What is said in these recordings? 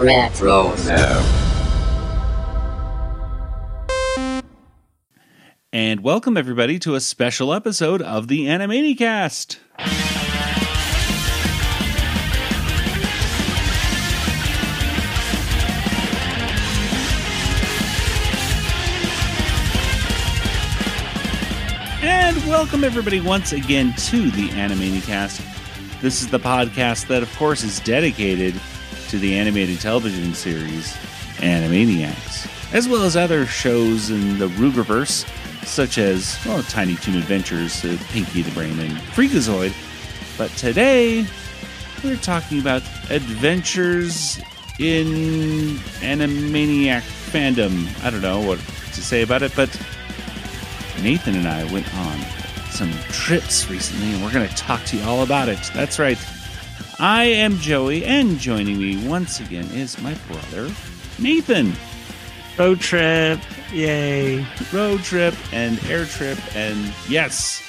Retro And welcome everybody to a special episode of the Animanicast. And welcome everybody once again to the Animanicast. This is the podcast that, of course, is dedicated to the animated television series Animaniacs, as well as other shows in the Rueggerverse, such as well, Tiny Toon Adventures, uh, Pinky the Brain, and Freakazoid. But today, we're talking about adventures in Animaniac fandom. I don't know what to say about it, but Nathan and I went on some trips recently, and we're going to talk to you all about it. That's right. I am Joey, and joining me once again is my brother, Nathan. Road trip. Yay. Road trip and air trip, and yes,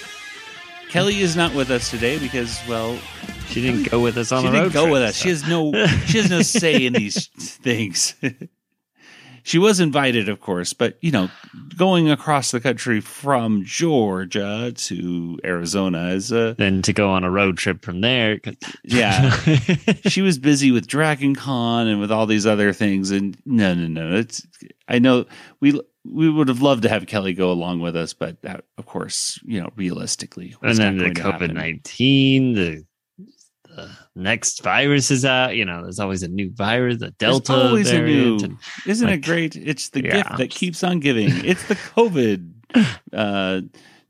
Kelly is not with us today because, well, She didn't go with us on she the didn't road go trip, with us. so- She has no, she has no say in these things. she was invited, of course, but you know, going across the country from Georgia to Arizona is a then to go on a road trip from there. yeah. she was busy with Dragon Con and with all these other things, and no, no, no. It's I know we we would have loved to have Kelly go along with us, but that, of course, you know, realistically, and then the going to happen. COVID nineteen, the the next virus is out. You know, there's always a new virus, the Delta always a variant. new- and- Isn't it great? It's the Yeah. gift that keeps on giving. It's the COVID uh,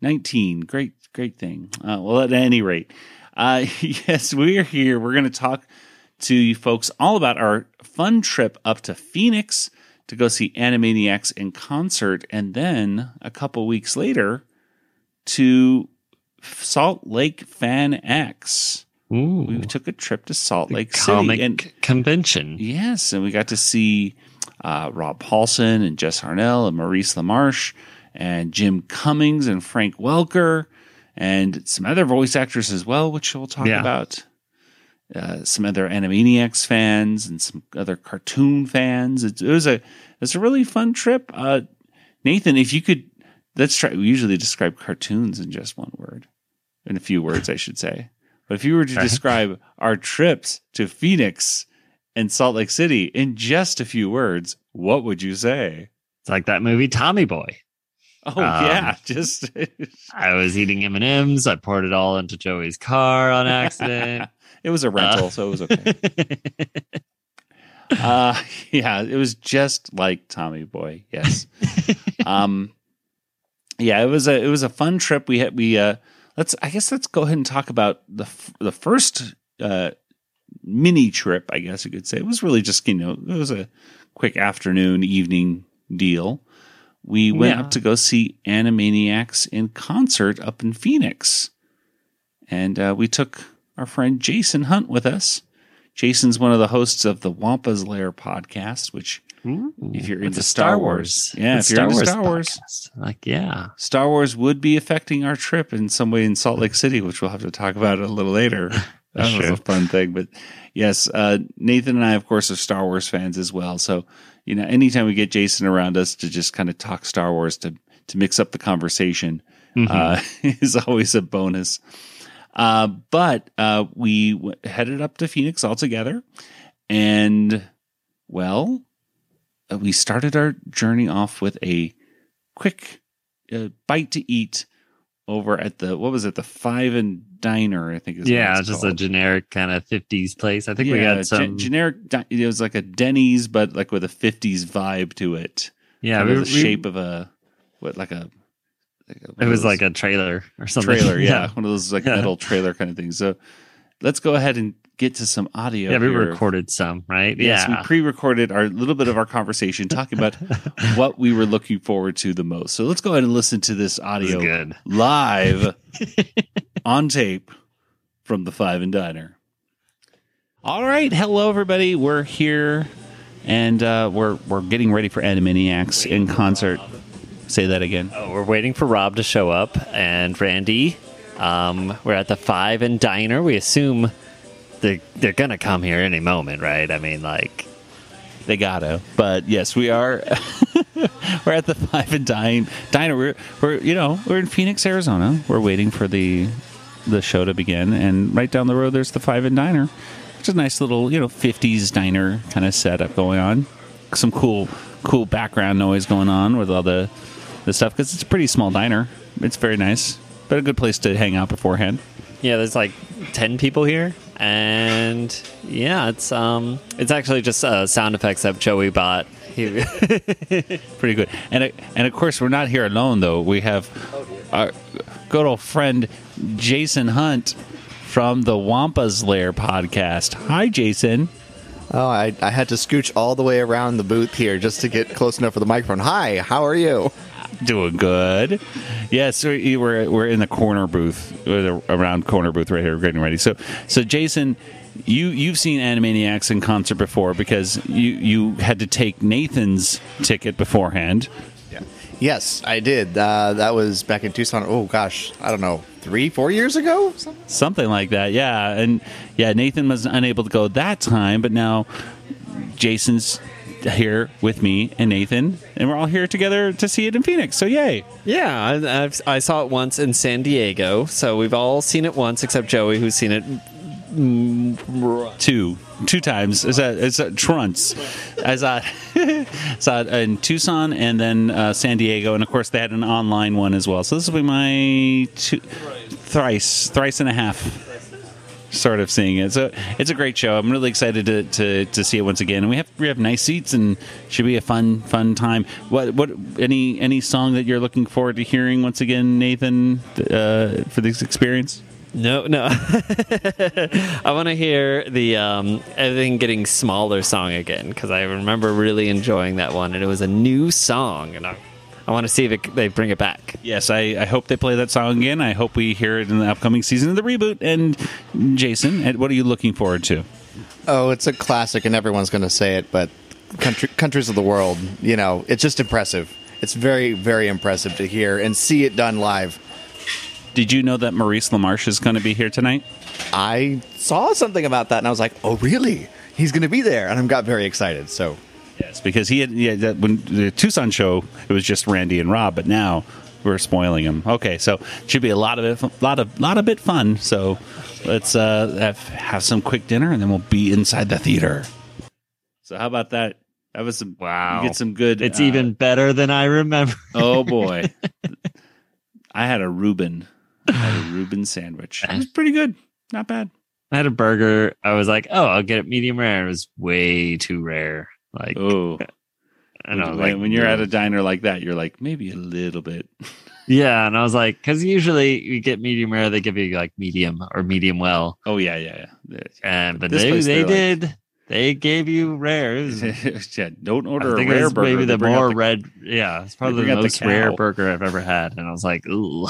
19. Great, great thing. Uh, well, at any rate, uh, yes, we are here. We're going to talk to you folks all about our fun trip up to Phoenix to go see Animaniacs in concert. And then a couple weeks later to Salt Lake Fan X. Ooh, We took a trip to Salt Lake comic City. And convention. Yes, and we got to see uh, Rob Paulsen and Jess Harnell and Maurice LaMarche and Jim Cummings and Frank Welker and some other voice actors as well, which we'll talk Yeah. about. Uh, some other Animaniacs fans and some other cartoon fans. It, it was a it's a really fun trip. Uh, Nathan, if you could, let's try. We usually describe cartoons in just one word, in a few words, I should say. But if you were to describe our trips to Phoenix and Salt Lake City in just a few words, what would you say? It's like that movie Tommy Boy. Oh Um, yeah, just I was eating M and M's. I poured it all into Joey's car on accident. it was a rental, Uh, so it was okay. uh, yeah, it was just like Tommy Boy. Yes. um, yeah, it was a it was a fun trip. We had we uh let's I guess let's go ahead and talk about the f- the first uh mini trip. I guess you could say it was really just you know it was a quick afternoon evening deal. We went Yeah. up to go see Animaniacs in concert up in Phoenix, and uh, we took our friend Jason Hunt with us. Jason's one of the hosts of the Wampa's Lair podcast, which Ooh, If you're into Star Wars. Yeah, With if you're into Star Wars. podcast. like yeah, Star Wars would be affecting our trip in some way in Salt Lake City, which we'll have to talk about a little later. That That's was a fun thing. But yes, uh, Nathan and I, of course, are Star Wars fans as well. So, you know, anytime we get Jason around us to just kind of talk Star Wars to, to mix up the conversation Mhm. uh, is always a bonus. Uh, but uh, we w- headed up to Phoenix all together. And, well, we started our journey off with a quick uh, bite to eat over at the, what was it, the Five and Diner, I think is yeah, it's just a generic kind of '50s place. I think we Yeah, got some. gen- generic. It was like a Denny's, but like with a '50s vibe to it. yeah, Kind we, the we- shape of a what, like a. Like a It was like a trailer or something. trailer, yeah, one of those like Yeah. metal trailer kind of things. So, let's go ahead and get to some audio. yeah. We here. recorded some, right? Yes, yeah, we pre-recorded our little bit of our conversation talking about what we were looking forward to the most. So let's go ahead and listen to this It was audio good. live on tape from the Five and Diner. All right, hello everybody. We're here, and uh, we're we're getting ready for Animaniacs in concert. Say that again. Oh, we're waiting for Rob to show up and Randy. Um, we're at the Five and Diner. We assume they're they're gonna come here any moment, right? I mean, like they gotta. But yes, we are. we're at the Five and Dine Diner. We're, we're you know we're in Phoenix, Arizona. We're waiting for the the show to begin, and right down the road there's the Five and Diner, which is a nice little you know 50s diner kind of setup going on. Some cool cool background noise going on with all the the stuff because it's a pretty small diner. It's very nice, but a good place to hang out beforehand. Yeah, there's like ten people here, and yeah, it's um, it's actually just uh, sound effects that Joey bought. Pretty good. And uh, and of course, we're not here alone though. We have our good old friend Jason Hunt from the Wampa's Lair podcast. Hi, Jason. Oh, I, I had to scooch all the way around the booth here just to get close enough for the microphone. Hi, how are you? Doing good. Yes, so we're we're in the corner booth, around corner booth right here, getting ready. So so Jason, you you've seen Animaniacs in concert before because you you had to take Nathan's ticket beforehand. Yeah. Yes, I did. Uh, that was back in Tucson. Oh gosh, I don't know, three, four years ago, something like that. Yeah, and yeah, Nathan was unable to go that time, but now Jason's here with me and Nathan, and we're all here together to see it in Phoenix. So yay! Yeah, I, I've, I saw it once in San Diego, so we've all seen it once except Joey, who's seen it two two times. Is that is that Trunts? As I saw it in Tucson and then uh, San Diego, and of course they had an online one as well. So this will be my two, thrice thrice and a half sort of seeing it. So it's a great show. I'm really excited to, to, to see it once again. And we have we have nice seats and should be a fun fun time. What what any any song that you're looking forward to hearing once again, Nathan, uh, for this experience? No, no. I want to hear the um, everything getting smaller song again because I remember really enjoying that one, and it was a new song, and I I want to see if it, they bring it back. Yes, I, I, hope they play that song again. I hope we hear it in the upcoming season of the reboot. And Jason, what are you looking forward to? Oh, it's a classic, and everyone's going to say it, but country, countries of the world, you know, it's just impressive. It's very, very impressive to hear and see it done live. Did you know that Maurice LaMarche is going to be here tonight? I saw something about that, and I was like, "Oh, really? He's going to be there!" And I got very excited. So Yes, because he had yeah, that, when the Tucson show it was just Randy and Rob, but now we're spoiling him. Okay, so it should be a lot of it, lot of lot of bit fun. So let's uh, have, have some quick dinner and then we'll be inside the theater. So how about that? That was some wow. You get some good. It's uh, even better than I remember. oh boy, I had a Reuben. I had a Reuben sandwich. It was pretty good. Not bad. I had a burger. I was like, oh, I'll get it medium rare. It was way too rare. Like, oh, I know. When, like when you're at a diner like that, you're like maybe a little bit. yeah, and I was like, because usually you get medium rare, they give you like medium or medium well. Oh yeah, yeah, yeah. And but this they place, they did. Like, they gave you rares. yeah, don't order a rare burger. Maybe the more the, red. Yeah, it's probably the most the rare burger I've ever had, and I was like, ooh.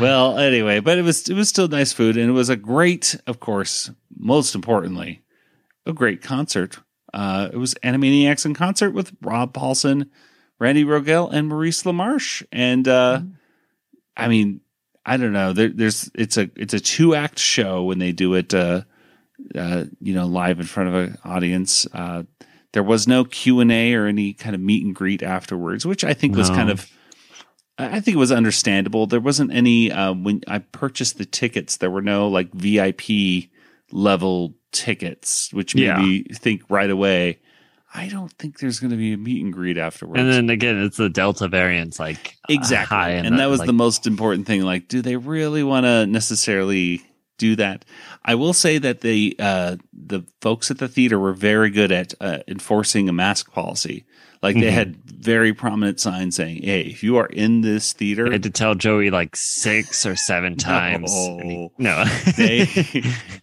well, anyway, but it was it was still nice food, and it was a great, of course, most importantly, a great concert. Uh, it was Animaniacs in concert with Rob Paulsen, Randy Rogel, and Maurice LaMarche. And uh, mm-hmm. I mean, I don't know. There, there's it's a it's a two act show when they do it, uh, uh, you know, live in front of an audience. Uh, there was no Q and A or any kind of meet and greet afterwards, which I think was kind of. I think it was understandable. There wasn't any uh, when I purchased the tickets. There were no like VIP level tickets, which made yeah. me think right away. I don't think there's going to be a meet and greet afterwards. And then again, it's the Delta variants, like exactly, uh, and that was like, the most important thing. Like, do they really want to necessarily do that? I will say that the uh, the folks at the theater were very good at uh, enforcing a mask policy. Like they mm-hmm. had very prominent signs saying, "Hey, if you are in this theater," I had to tell Joey like six or seven times. No, he, no. they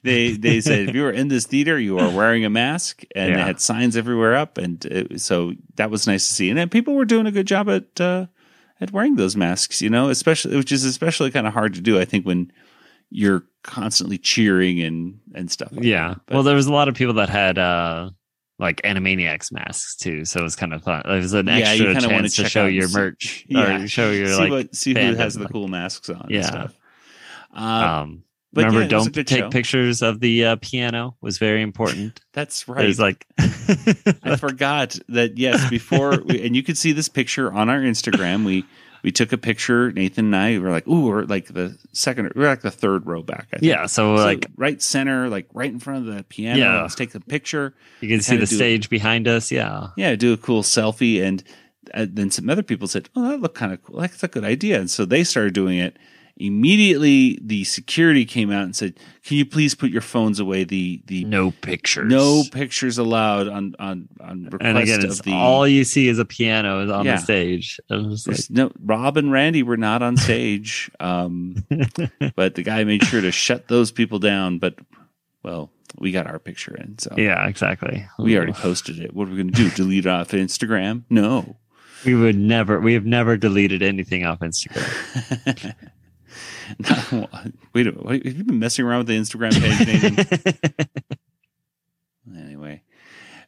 they they said if you are in this theater, you are wearing a mask, and yeah. they had signs everywhere up, and it, so that was nice to see. And people were doing a good job at uh, at wearing those masks, you know, especially which is especially kind of hard to do. I think when you're constantly cheering and and stuff. Like yeah. Well, there was a lot of people that had. uh like Animaniacs masks too, so it was kind of fun. It was an extra yeah, chance to, to show your merch yeah. or show your see like what, see who has the cool masks on. Yeah. Um, um, but Remember, yeah, it was a don't take show. pictures of the uh, piano. Was very important. That's right. It's like I forgot that yes, before we, and you could see this picture on our Instagram. We we took a picture. Nathan and I we were like, ooh, we're like the second, we're like the third row back. I think. yeah. So So, like right center, like right in front of the piano. Yeah. Let's take a picture. you can see the stage behind us. Yeah. Yeah, do a cool selfie. And uh, then some other people said, oh, that looked kind of cool. That's a good idea. And so they started doing it. Immediately, the security came out and said, "Can you please put your phones away? The the No pictures. no pictures allowed on on on request And again, of it's the all you see is a piano on Yeah. the stage. Like, no Rob and Randy were not on stage, um, but the guy made sure to shut those people down. But well, we got our picture in, so yeah, exactly. we already posted it. What are we going to do? Delete it off Instagram? No. We would never. We have never deleted anything off Instagram. Wait, minute, what- have you been messing around with the Instagram page, anyway,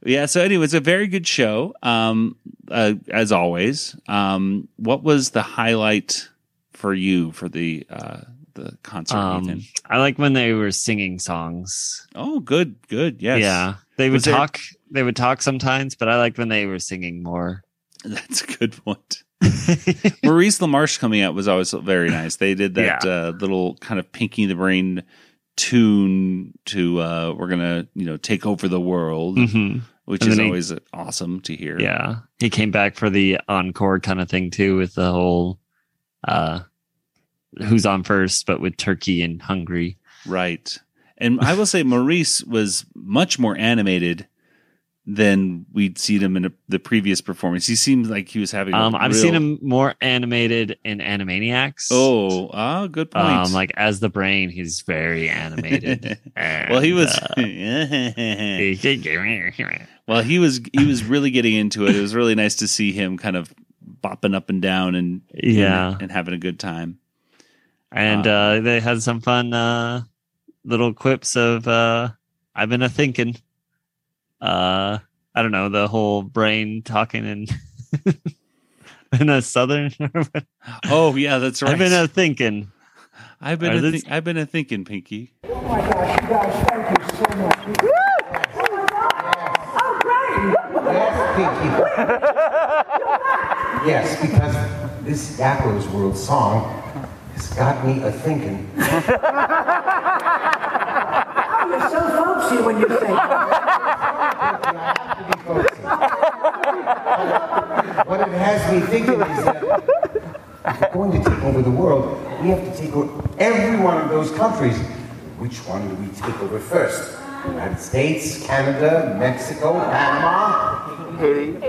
yeah. So anyway, it's a very good show. Um, uh, as always. Um, what was the highlight for you for the uh the concert, um? I like when they were singing songs. Oh, good, good. Yes. Yeah, they would Was there- talk. They would talk sometimes, but I liked when they were singing more. That's a good point. Maurice LaMarche coming out was always very nice. They did that Yeah. uh, little kind of Pinky the Brain tune to uh, "We're gonna you know take over the world," hmm which is he- always awesome to hear. Yeah, he came back for the encore kind of thing too, with the whole uh, "Who's on first, but with Turkey and Hungary. right. And I will say Maurice was much more animated than we'd seen him in a, the previous performance. He seemed like he was having. Um, I've real- seen him more animated in Animaniacs. Oh, ah, good point. um, like as the brain, he's very animated. well, he was. uh, Well, he was he was really getting into it. It was really nice to see him kind of bopping up and down and Yeah. and, and having a good time. and uh, they had some fun uh, little quips of uh, "I've been a thinking." Uh, I don't know the whole brain talking in in a southern. Oh yeah, that's right. I've been a thinking. I've been Are a this- thi- I've been a thinking, Pinky. Oh my gosh, you guys, thank you so much. Oh my God. Oh, great. Yes, Pinky. yes, because this Dappler's World song has got me a thinking. You're so folksy when you say What it has me thinking is that if we're going to take over the world, we have to take over every one of those countries. Which one do we take over first? United States, Canada, Mexico, Panama? Haiti. I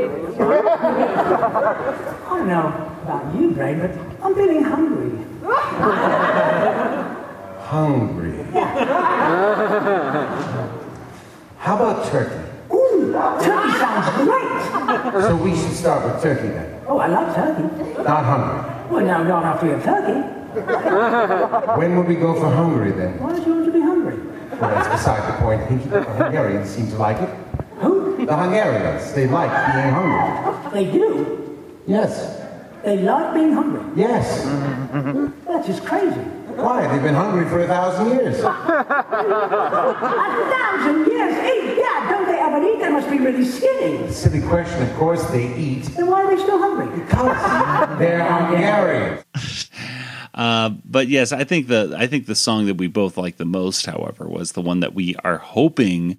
don't know about you, Brain, but I'm feeling hungry. Hungry. How about Turkey? Ooh, turkey sounds great. So we should start with Turkey then, Oh, I love turkey. not hungry. Well, now, not after you have turkey. When would we go for Hungary then? Why don't you want to be hungry? Well, that's beside the point. The Hungarians seem to like it. Who? The Hungarians, they like being hungry. They do. Yes, They like being hungry. yes. That's just crazy. Why? They've been hungry for a thousand years. A thousand years. Eat, yeah, don't they ever eat? They must be really skinny. Silly question. Of course they eat. Then why are they still hungry? Because they're Hungarians. Uh, but yes, I think the I think the song that we both liked the most, however, was the one that we are hoping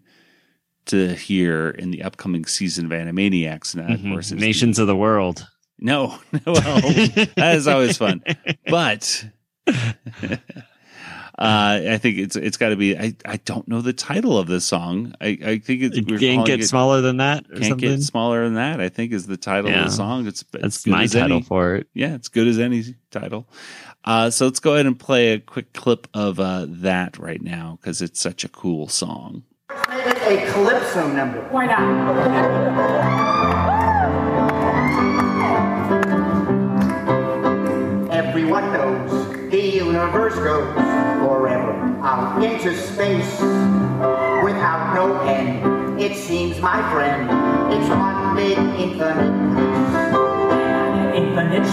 to hear in the upcoming season of Animaniacs. And that, of course, is the- Nations of the world. No, well, that is always fun. But uh, I think it's it's got to be. I, I don't know the title of this song. I, I think it's we're can't get it smaller than that or Can't something. get smaller than that. I think is the title of the song. It's, it's That's good my title any. for it. Yeah, it's good as any title. Uh, so let's go ahead and play a quick clip of uh, that right now because it's such a cool song. A calypso number. Why not? Everyone knows the universe goes forever out into space without no end. It seems, my friend, it's one big infinite. An infinite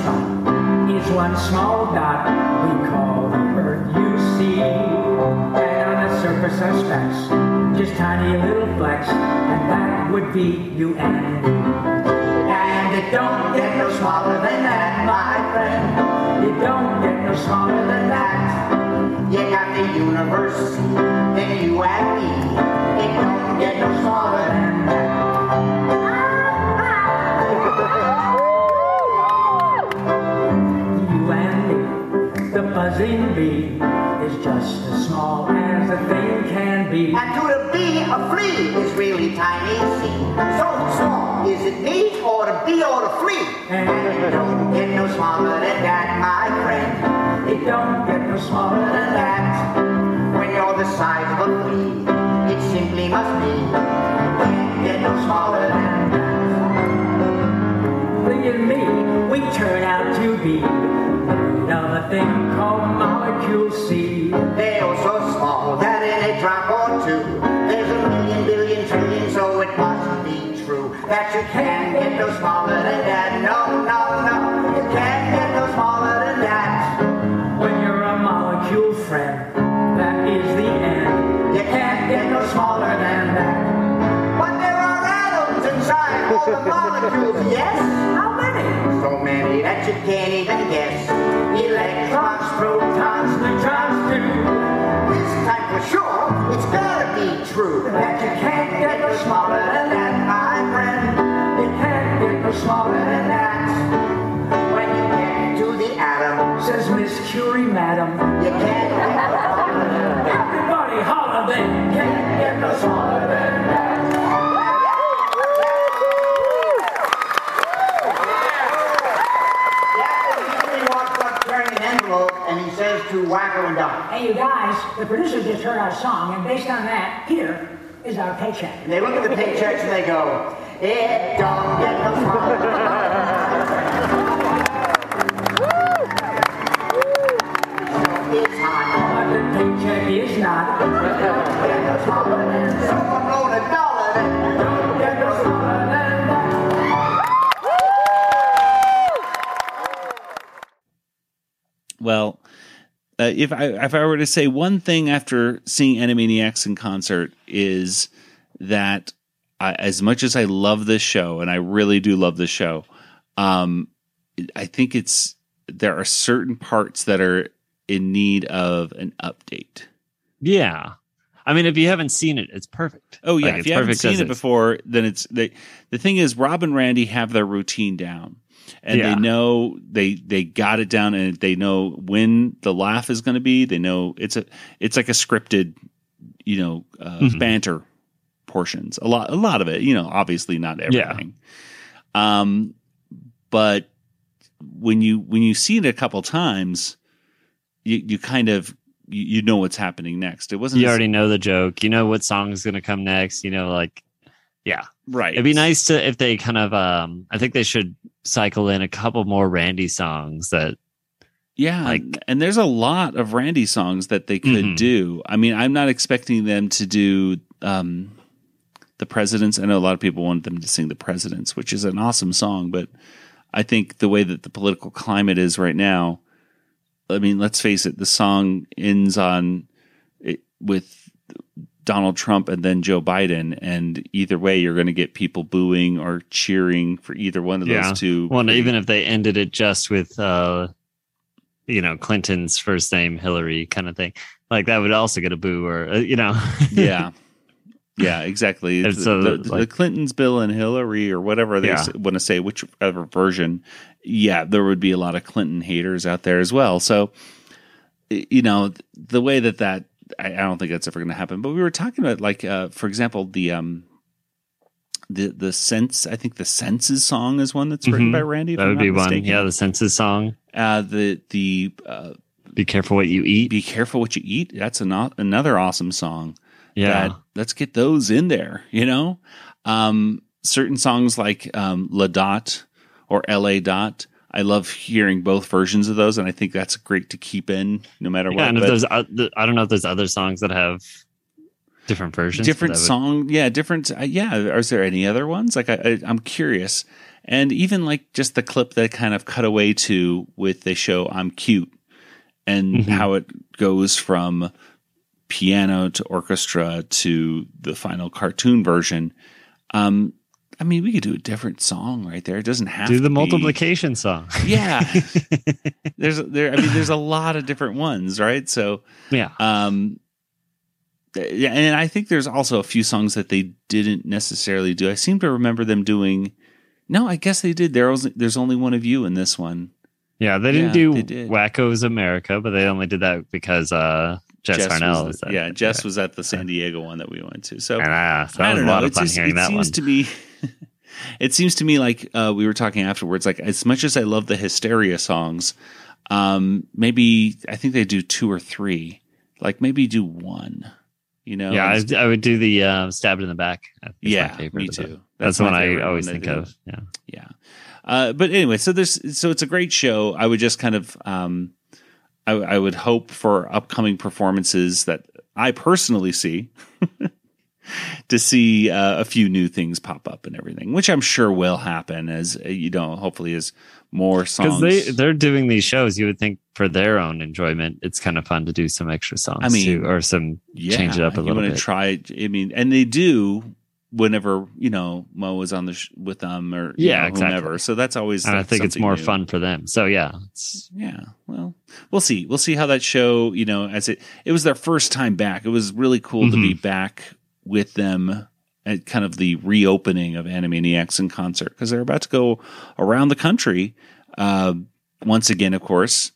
is one small dot we call the Earth, you see. And on the surface are suspects. Just tiny little flecks, and that would be you and me. And it don't get no smaller than that, my friend. It don't get no smaller than that. You got the universe, then you and me. It don't get no smaller than that. You and me, the buzzing bee, is just as small as a thing can be. And to the bee, a flea is really tiny. So small is it me or the bee or the flea? And It don't get no smaller than that, my friend. it don't get no smaller than that. When you're the size of a flea, it simply must be. Can't get no smaller than that. Look at me, we turn out to be another thing called molecule C. They are so small that in a drop or two, there's a million, billion, trillion, so it must be that you can't get no smaller than that. No, no, no, you can't get no smaller than that. When you're a molecule friend, that is the end. You can't get no smaller than that. But there are atoms inside all the molecules, yes? How many? So many that you can't even guess. Electrons, Protons, neutrons, too. this time for sure, it's gotta be true that you can't get no smaller than that, smaller than that. When you get to the atom, Says Miss Curie, madam. you can't get no smaller than that. Everybody holler then. Can't get no smaller than that. Yeah, he walks up carrying an envelope and he says to Wakko and Doc. Hey, you guys, the producer just heard our song, and based on that, here is our paycheck. And they look at the paychecks and they go, it don't get no smaller. It's hot. But the paycheck is not. Someone wrote a dollar. Don't get no than that. Well, uh, if I if I were to say one thing after seeing Animaniacs in concert is that I, as much as I love this show and I really do love this show, um, I think it's there are certain parts that are in need of an update. Yeah. I mean, if you haven't seen it, it's perfect. Oh yeah, Like, if you haven't seen it is. before, then it's they, the thing is Rob and Randy have their routine down. And Yeah. they know they they got it down and they know when the laugh is going to be. They know it's a it's like a scripted, you know, uh, Mhm. banter portions. A lot a lot of it, you know, obviously not everything. Um but when you when you see it a couple times, you you kind of you, you know what's happening next. It wasn't You already know the joke. You know what song is going to come next. You know, like, yeah. right. It'd be nice to if they kind of. um I think they should cycle in a couple more Randy songs that. Yeah, Like- and- and there's a lot of Randy songs that they could Mhm. do. I mean, I'm not expecting them to do um, the Presidents. I know a lot of people want them to sing the Presidents, which is an awesome song, but I think the way that the political climate is right now, I mean, let's face it, the song ends on it, with Donald Trump and then Joe Biden, and either way, you're going to get people booing or cheering for either one of Yeah. those two. Well, even if they ended it just with, uh you know, Clinton's first name, Hillary, kind of thing, like that would also get a boo, or uh, you know, yeah yeah exactly And the, so, the, the clintons bill and hillary or whatever they Yeah. want to say whichever version yeah there would be a lot of clinton haters out there as well so you know the way that that i, I don't think that's ever going to happen but we were talking about like uh, for example the um the the sense i think the senses song is one that's written Mhm. by randy that would be one. Yeah, the senses song. uh the the uh, Be careful what you eat. be careful what you eat that's an, another awesome song Yeah, let's get those in there you know um certain songs like um la dot or la dot i love hearing both versions of those and i think that's great to keep in no matter what. yeah. what And if but there's, I don't know if there's other songs that have different versions. different that would- song yeah different uh, yeah is there any other ones like I, I i'm curious and even like just the clip that kind of cut away to with the show i'm cute and Mhm. how it goes from piano to orchestra to the final cartoon version. Um, I mean, we could do a different song right there. It doesn't have to Do to the be- multiplication song. Yeah, there's there. I mean, there's a lot of different ones, right? So, Yeah. um, yeah, and I think there's also a few songs that they didn't necessarily do. I seem to remember them doing. No, I guess they did. There was, there's only one of you in this one. Yeah, they didn't Yeah, do they did. Wakko's America, but they only did that because uh, Jess, Harnell was is the- that. yeah, Jess was at the San Diego one that we went to. So And, ah, so that I was a lot know. of fun hearing it that seems one. to me, it seems to me like uh, we were talking afterwards. Like as much as I love the hysteria songs, um, maybe I think they do two or three. Like maybe do one. You know? yeah, I, I would do the uh, stabbed in the back. That's Yeah, favorite me too. That's, That's the one I always one think of. Yeah. yeah. Uh, but anyway, so there's so it's a great show. I would just kind of um, I, I would hope for upcoming performances that I personally see to see uh, a few new things pop up and everything, which I'm sure will happen as uh, you know, hopefully as more songs. Because they they're doing these shows, you would think for their own enjoyment, it's kind of fun to do some extra songs. I mean, too, or some change it up a little bit. you little wanna bit. try. I mean, and they do whenever you know Mo was on the sh- with them or Yeah, know, exactly. whomever. So that's always. and I think it's more new. fun for them. So yeah, it's, Yeah, well, we'll see. We'll see how that show. You know, as it it was their first time back. It was really cool to be Mm-hmm. back with them at kind of the reopening of Animaniacs in concert because they're about to go around the country uh, once again, of course,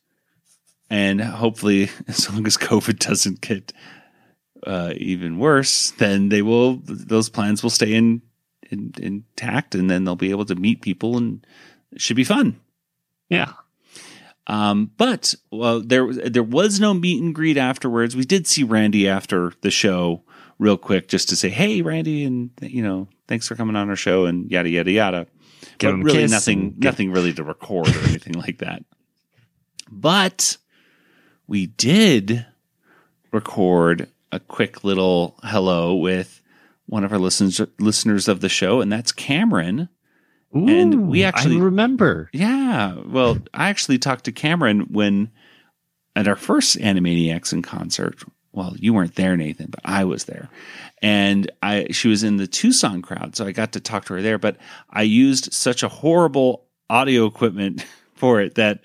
and hopefully, as long as COVID doesn't get uh, even worse, then they will. Those plans will stay in, in intact, and then they'll be able to meet people, and it should be fun. yeah. Um, but well, there there was no meet and greet afterwards. We did see Randy after the show, real quick, just to say, "Hey, Randy," and you know, thanks for coming on our show, and yada yada yada. Give but really, nothing nothing really to record or anything like that. But we did record a quick little hello with one of our listeners listeners of the show, and that's Cameron. And we actually- I remember. Yeah. Well, I actually talked to Cameron when at our first Animaniacs in concert. Well, you weren't there, Nathan, but I was there. And I she was in the Tucson crowd, so I got to talk to her there, but I used such a horrible audio equipment for it that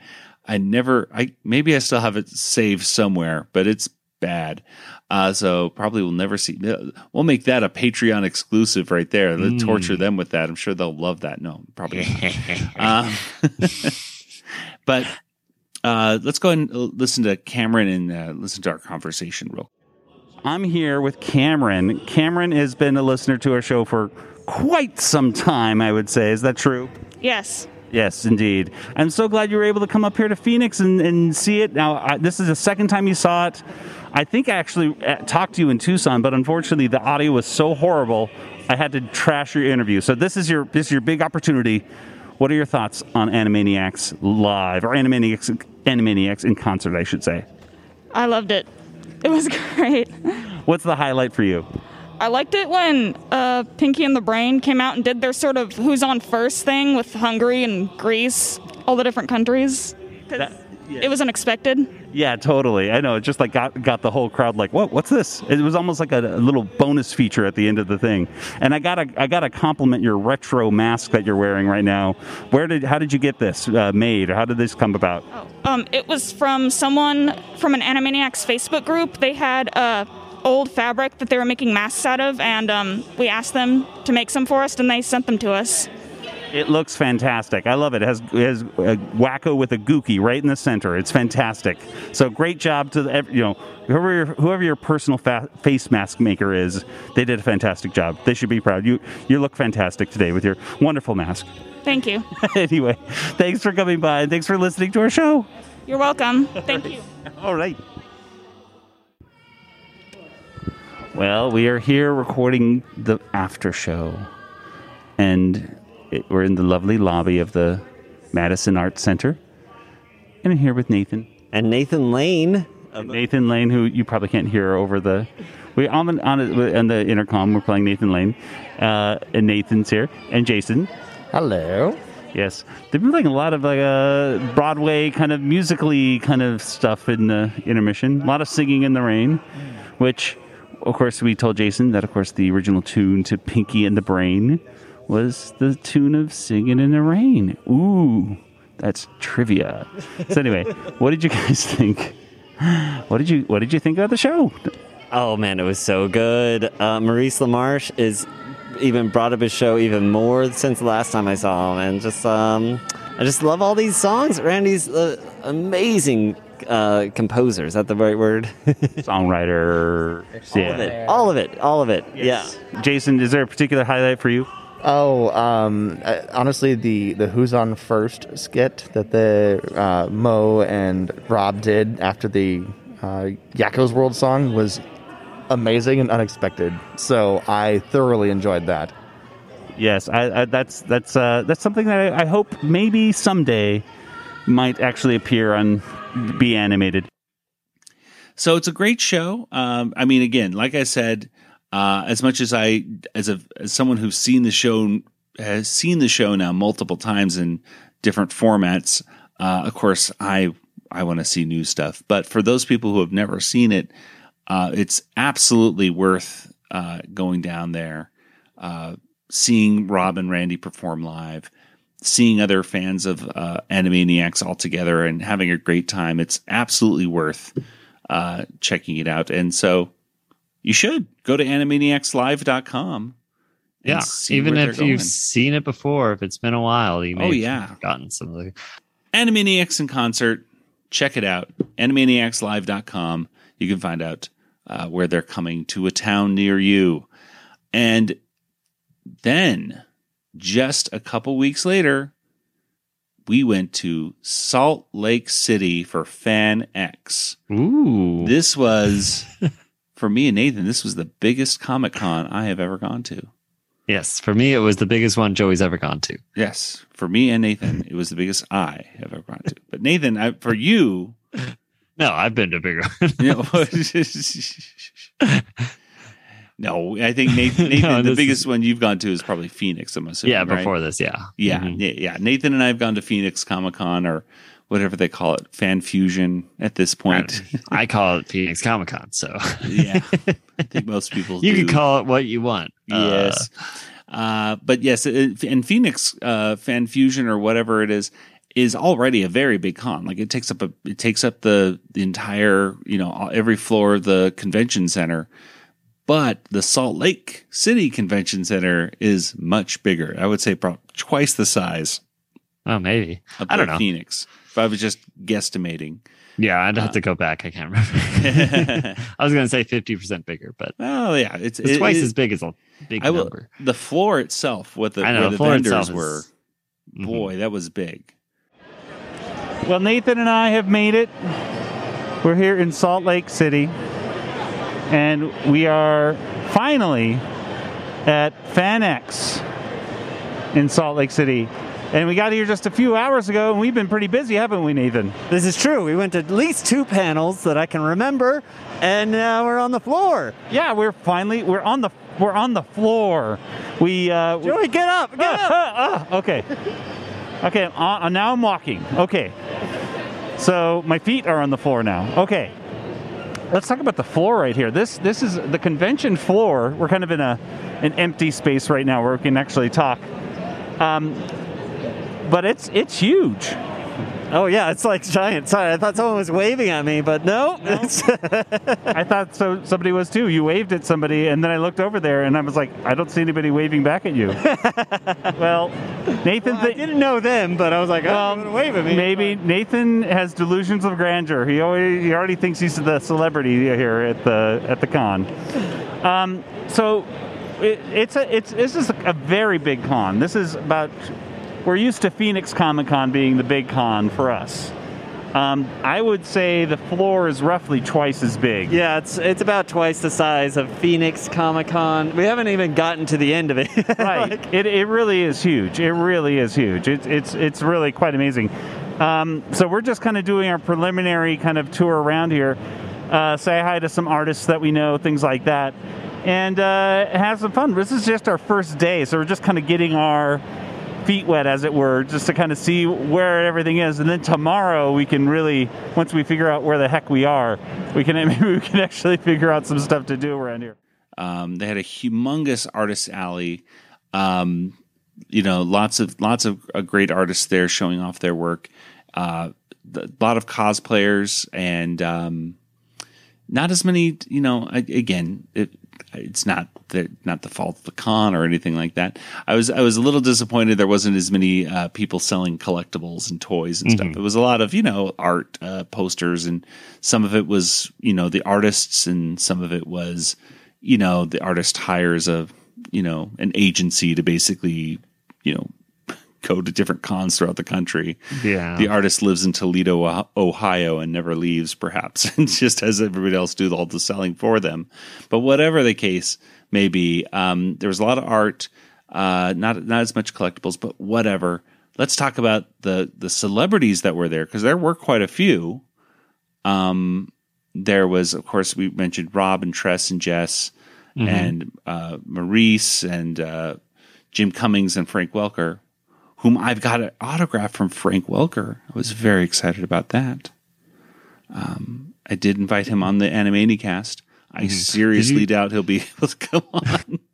I never I maybe I still have it saved somewhere, but it's bad. Uh, so probably we'll never see. We'll make that a Patreon exclusive right there. Let's torture them with that. I'm sure they'll love that. No, probably not. um, but uh, let's go ahead and listen to Cameron and uh, listen to our conversation real. I'm here with Cameron. Cameron has been a listener to our show for quite some time. I would say, is that true? Yes. Yes, indeed. I'm so glad you were able to come up here to Phoenix and, and see it. Now, I, this is the second time you saw it. I think I actually uh, talked to you in Tucson, but unfortunately, the audio was so horrible, I had to trash your interview. So this is your this is your big opportunity. What are your thoughts on Animaniacs live or Animaniacs Animaniacs in concert? I should say. I loved it. It was great. What's the highlight for you? I liked it when uh, Pinky and the Brain came out and did their sort of who's on first thing with Hungary and Greece, all the different countries. That- yeah. It was unexpected. Yeah, totally. I know. It just like got got the whole crowd like, what? What's this? It was almost like a, a little bonus feature at the end of the thing. And I gotta I gotta compliment your retro mask that you're wearing right now. Where did how did you get this uh, made? Or how did this come about? Um, it was from someone from an Animaniacs Facebook group. They had uh, old fabric that they were making masks out of, and um, we asked them to make some for us, and they sent them to us. It looks fantastic. I love it. It has, it has a Wakko with a gookie right in the center. It's fantastic. So great job to the, you know whoever your, whoever your personal fa- face mask maker is. They did a fantastic job. They should be proud. You you look fantastic today with your wonderful mask. Thank you. anyway, thanks for coming by and thanks for listening to our show. You're welcome. Thank you. All right. Well, we are here recording the after show, and it, we're in the lovely lobby of the Madison Arts Center, and I'm here with Nathan. And Nathan Lane. Nathan Lane, who you probably can't hear over the. We on the on, the- on the intercom. We're playing Nathan Lane, uh, and Nathan's here, and Jason. Hello. Yes, they've been playing a lot of like uh, Broadway kind of musically kind of stuff in the intermission. A lot of singing in the rain, which, of course, we told Jason that of course the original tune to Pinky and the Brain was the tune of Singing in the Rain. Ooh, that's trivia. So anyway, what did you guys think? What did you What did you think of the show? Oh man, it was so good. Uh, Maurice LaMarche is even brought up his show even more since the last time I saw him, and just um, I just love all these songs. Randy's uh, amazing uh, composer. Is that the right word? Songwriter. all of it. All of it. All of it. Yeah. Jason, is there a particular highlight for you? Oh, um, uh, honestly, the the Who's on First skit that the uh, Mo and Rob did after the uh, Yakko's World song was amazing and unexpected. So I thoroughly enjoyed that. Yes, I, I, that's that's uh, that's something that I, I hope maybe someday might actually appear on be animated. So it's a great show. Um, I mean, again, like I said, uh, as much as I, as a as someone who's seen the show, has seen the show now multiple times in different formats. Uh, of course, I I want to see new stuff. But for those people who have never seen it, uh, it's absolutely worth uh, going down there, uh, seeing Rob and Randy perform live, seeing other fans of uh, Animaniacs all together, and having a great time. It's absolutely worth uh, checking it out. And so you should go to animaniacslive.com. Yeah, even if you've going. seen it before, if it's been a while, you may Oh, have yeah. forgotten some of the. Animaniacs in concert. Check it out. Animaniacslive.com. You can find out uh, where they're coming to a town near you. And then, just a couple weeks later, we went to Salt Lake City for Fan X. Ooh, This was, for me and Nathan, this was the biggest Comic Con I have ever gone to. yes, for me, it was the biggest one Joey's ever gone to. Yes, for me and Nathan, it was the biggest I have ever gone to. But Nathan, I, for you, No, I've been to bigger. ones. no, I think Nathan, Nathan No, the biggest is- one you've gone to is probably Phoenix. I'm assuming. yeah, right? before this, yeah, Yeah, Mhm. yeah, yeah. Nathan and I have gone to Phoenix Comic Con or whatever they call it, Fan Fusion at this point. I call it Phoenix Comic Con, so yeah, I think most people you do. can call it what you want. Uh, Yes. Uh, but yes, it, and Phoenix uh, Fan Fusion or whatever it is is already a very big con. Like it takes up a it takes up the, the entire you know every floor of the convention center. But the Salt Lake City Convention Center is much bigger. I would say probably twice the size oh, maybe. of I don't know. Phoenix. If I was just guesstimating. Yeah, I'd Uh, have to go back. I can't remember. I was going to say fifty percent bigger, but Oh yeah, it's, it's it- twice it- as big as a big I will, number. the floor itself, what the, I know, where the the floor vendors itself is- were, Mhm. boy, that was big. Well, Nathan and I have made it. We're here in Salt Lake City, and we are finally at FanX in Salt Lake City. And we got here just a few hours ago, and we've been pretty busy, haven't we, Nathan? This is true. We went to at least two panels that I can remember, and now we're on the floor. Yeah, we're finally we're on the we're on the floor. We uh, Joey, get up! Get up! Ah, ah, okay. Okay, uh, now I'm walking. Okay. So my feet are on the floor now. Okay. Let's talk about the floor right here. This this is the convention floor. We're kind of in a an empty space right now where we can actually talk. Um, but it's it's huge. Oh yeah, it's like giant. Sorry, I thought someone was waving at me, but no. I thought so. Somebody was too. You waved at somebody, and then I looked over there, and I was like, I don't see anybody waving back at you. well, Nathan. I didn't know them, but I was like, oh, Well, gonna wave at me. Maybe Nathan has delusions of grandeur. He always, he already thinks he's the celebrity here at the at the con. Um, so it, it's a it's this is a very big con. This is about we're used to Phoenix Comic Con being the big con for us. Um, I would say the floor is roughly twice as big. Yeah, it's it's about twice the size of Phoenix Comic Con. We haven't even gotten to the end of it. right. Like, it, it really is huge. It really is huge. It's it's it's really quite amazing. Um, so we're just kind of doing our preliminary kind of tour around here. Uh, say hi to some artists that we know, things like that, and uh, have some fun. This is just our first day, so we're just kind of getting our feet wet, as it were, just to kind of see where everything is. And then tomorrow we can really, once we figure out where the heck we are, we can maybe we can actually figure out some stuff to do around here. Um, they had a humongous artist alley. Um, you know, lots of lots of uh, great artists there showing off their work. Uh, a lot of cosplayers and um, not as many. You know, again, it, it's not the not the fault of the con or anything like that. I was I was a little disappointed there wasn't as many uh, people selling collectibles and toys and stuff. Mhm. It was a lot of you know art uh, posters and some of it was you know the artists and some of it was you know the artist hires a you know an agency to basically you know go to different cons throughout the country. Yeah. The artist lives in Toledo, Oh- Ohio, and never leaves, perhaps, and just has everybody else do all the selling for them. But whatever the case may be, um, there was a lot of art, uh, not not as much collectibles, but whatever. Let's talk about the the celebrities that were there because there were quite a few. Um, there was, of course, we mentioned Rob and Tress and Jess Mhm. and uh, Maurice and uh, Jim Cummings and Frank Welker, whom I've got an autograph from Frank Welker. I was very excited about that. Um, I did invite him on the Animanicast. I Mhm. seriously you- doubt he'll be able to come on.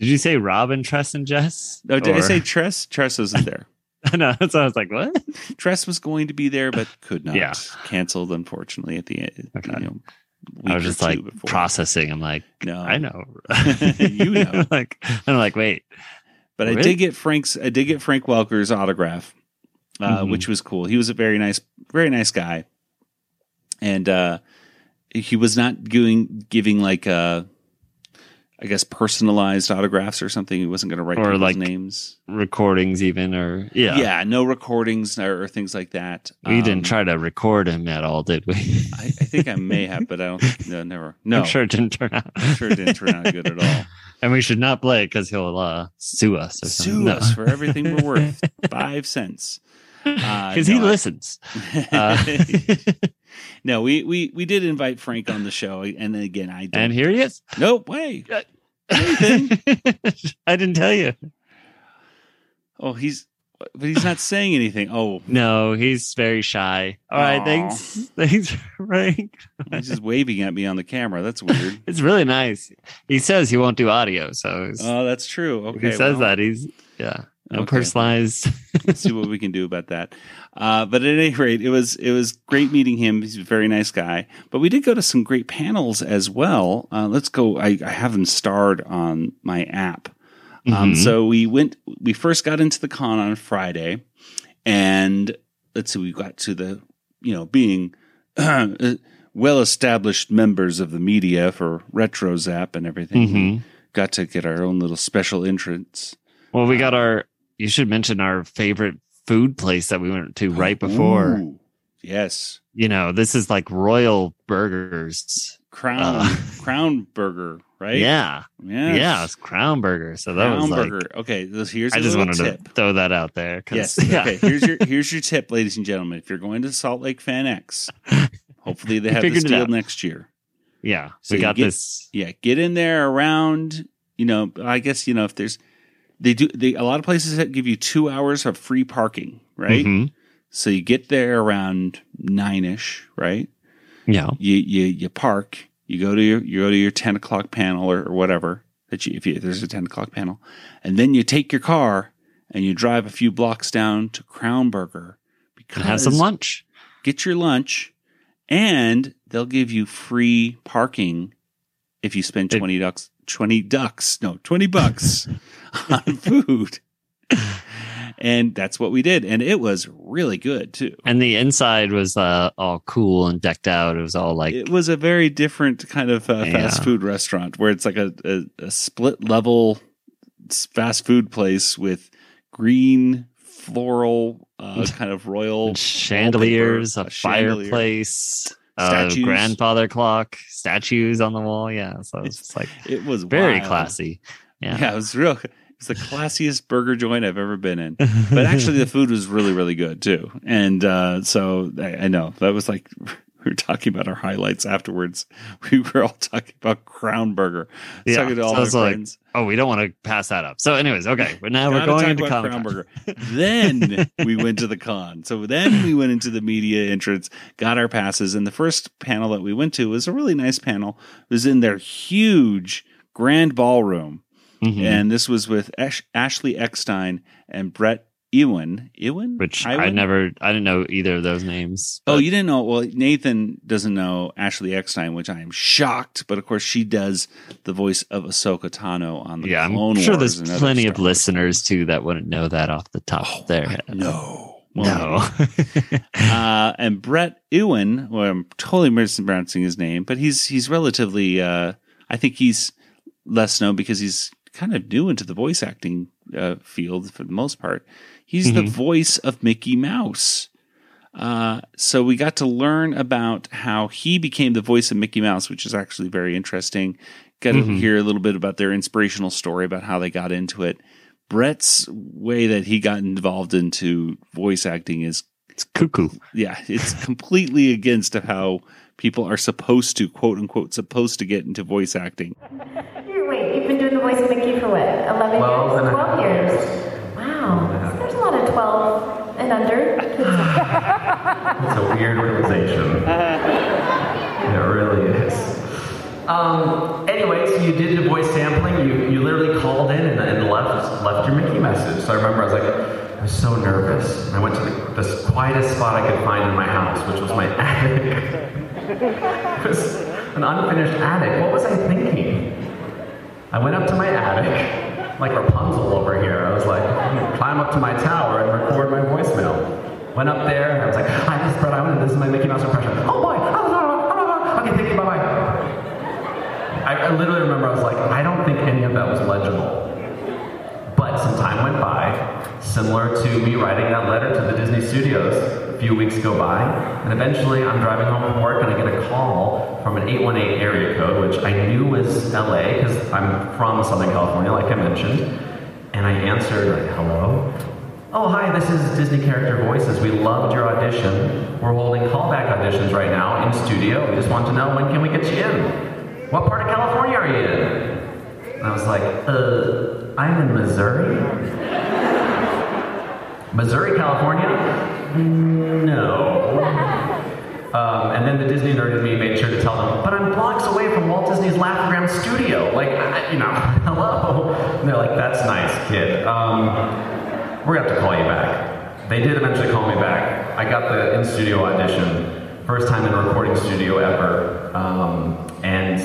Did you say Robin, Tress, and Jess? No, did I say Tress? Tress wasn't there. no, so I was like, what? Tress was going to be there, but could not. Yeah. Canceled, unfortunately, at the end. You know, I was just like before. processing. I'm like, No. I know. You know. like, and I'm like, wait. But I did get Frank's. I did get Frank Welker's autograph, uh, Mhm. which was cool. He was a very nice, very nice guy, and uh, he was not doing giving like uh, I guess personalized autographs or something. He wasn't going to write Or like names. recordings, even, or yeah. Yeah, no recordings or, or things like that. We Um, didn't try to record him at all, did we? I, I think I may have, but I don't. think- No, never. No, I'm sure it didn't turn out. I'm sure it didn't turn out good at all. And we should not play it because he'll uh, sue us. Or Sue something. us for everything we're worth. Five cents. Uh, because he no, I- listens. Uh, no, we, we we did invite Frank on the show, and then again, I don't. and here he is. Nope, way. I didn't tell you. Oh, he's but he's not saying anything. Oh, No, he's very shy. All right, Aw. thanks. Thanks, Frank. he's just waving at me on the camera. That's weird. It's really nice. He says he won't do audio, so Oh, that's true. Okay, he says well, that he's yeah, no Okay. personalized. Let's see what we can do about that. Uh, but at any rate, it was it was great meeting him. He's a very nice guy. But we did go to some great panels as well. Uh, let's go. I, I have them starred on my app. Um, Mhm. so we went. We first got into the con on Friday, and let's see. We got to the you know being well established members of the media for RetroZap and everything. Mhm. got to get our own little special entrance. Well, we got our. You should mention our favorite food place that we went to right before. Ooh, yes. You know, this is like Royal Burgers. Crown Uh, Crown Burger, right? Yeah, Yes. yeah, it's Crown Burger. So that was Crown like. Burger. Okay, this, here's I a just wanted tip. to throw that out there. Yes. yeah. Okay. Here's your here's your tip, ladies and gentlemen. If you're going to Salt Lake FanX, hopefully they have this it deal next year. Yeah, So we you got get- this. Yeah, get in there around. You know, I guess you know if there's they do they a lot of places that give you two hours of free parking, right? Mhm. So you get there around nine ish, right? Yeah. you you you park. You go to your you go to your ten o'clock panel or, or whatever that you if, you if there's a ten o'clock panel, and then you take your car and you drive a few blocks down to Crown Burger because And have some lunch. Get your lunch, and they'll give you free parking if you spend twenty ducks. Twenty ducks, no, twenty bucks on food. And that's what we did, and it was really good too. And the inside was uh, all cool and decked out. It was all like it was a very different kind of uh, fast Yeah. food restaurant where it's like a, a, a split level fast food place with green floral uh, kind of royal chandeliers, a chandelier. fireplace, a Statues. grandfather clock, statues on the wall. Yeah, so it's just like It was very wild. classy. Yeah. Yeah. it was real. It was the classiest burger joint I've ever been in. But actually, the food was really, really good too. And uh, so I, I know that was like we were talking about our highlights afterwards. We were all talking about Crown Burger. Yeah, Talking to all so our it's like, friends. oh, we don't want to pass that up. So, anyways, okay, but now we're going into Crown Con. Burger. then we went to the con. So then we went into the media entrance, got our passes, and the first panel that we went to was a really nice panel. It was in their huge grand ballroom, Mhm. and this was with Ash- Ashley Eckstein and Bret Iwan. Iwan, Which I never, I didn't know either of those names. Oh, you didn't know? Well, Nathan doesn't know Ashley Eckstein, which I am shocked. But of course, she does the voice of Ahsoka Tano on the yeah, I'm sure Wars there's plenty of listeners too that wouldn't know that off the top of their head. No. no. uh, and Bret Iwan, well, I'm totally mispronouncing his name, but he's he's relatively. Uh, I think he's less known because he's kind of new into the voice acting uh, field for the most part. He's the Mhm. voice of Mickey Mouse. Uh, so we got to learn about how he became the voice of Mickey Mouse, which is actually very interesting. Got to Mhm. hear a little bit about their inspirational story about how they got into it. Bret's way that he got involved into voice acting is it's cuckoo. Yeah, it's completely against how people are supposed to quote unquote supposed to get into voice acting. You've been doing the voice of Mickey for what? 11 Well, years? then 12 years. Wow. There's a lot of 12 and under. It's a weird realization. it really is. Um, anyway, so you did the voice sampling. You, you literally called in and, and left left your Mickey message. So I remember I was like, I was so nervous. And I went to the, the quietest spot I could find in my house, which was my attic. it was an unfinished attic. What was I thinking? I went up to my attic, like Rapunzel over here. I was like, climb up to my tower and record my voicemail. Went up there, and I was like, hi, this is Bret and this is my Mickey Mouse impression. Oh boy! Okay, thank you, bye bye. I, I literally remember I was like, I don't think any of that was legible. But some time went by, similar to me writing that letter to the Disney studios. Few weeks go by, and eventually I'm driving home from work and I get a call from an 818 area code, which I knew was LA because I'm from Southern California, like I mentioned. And I answered, like, hello? Oh, hi, this is Disney Character Voices. We loved your audition. We're holding callback auditions right now in studio. We just want to know when can we get you in? What part of California are you in? And I was like, uh, I'm in Missouri. Missouri, California? No. Um, and then the Disney nerd in me made sure to tell them, but I'm blocks away from Walt Disney's Laugh-O-Gram studio. Like, I, you know, hello. And they're like, that's nice, kid. Um, we're gonna have to call you back. They did eventually call me back. I got the in-studio audition, first time in a recording studio ever. Um, and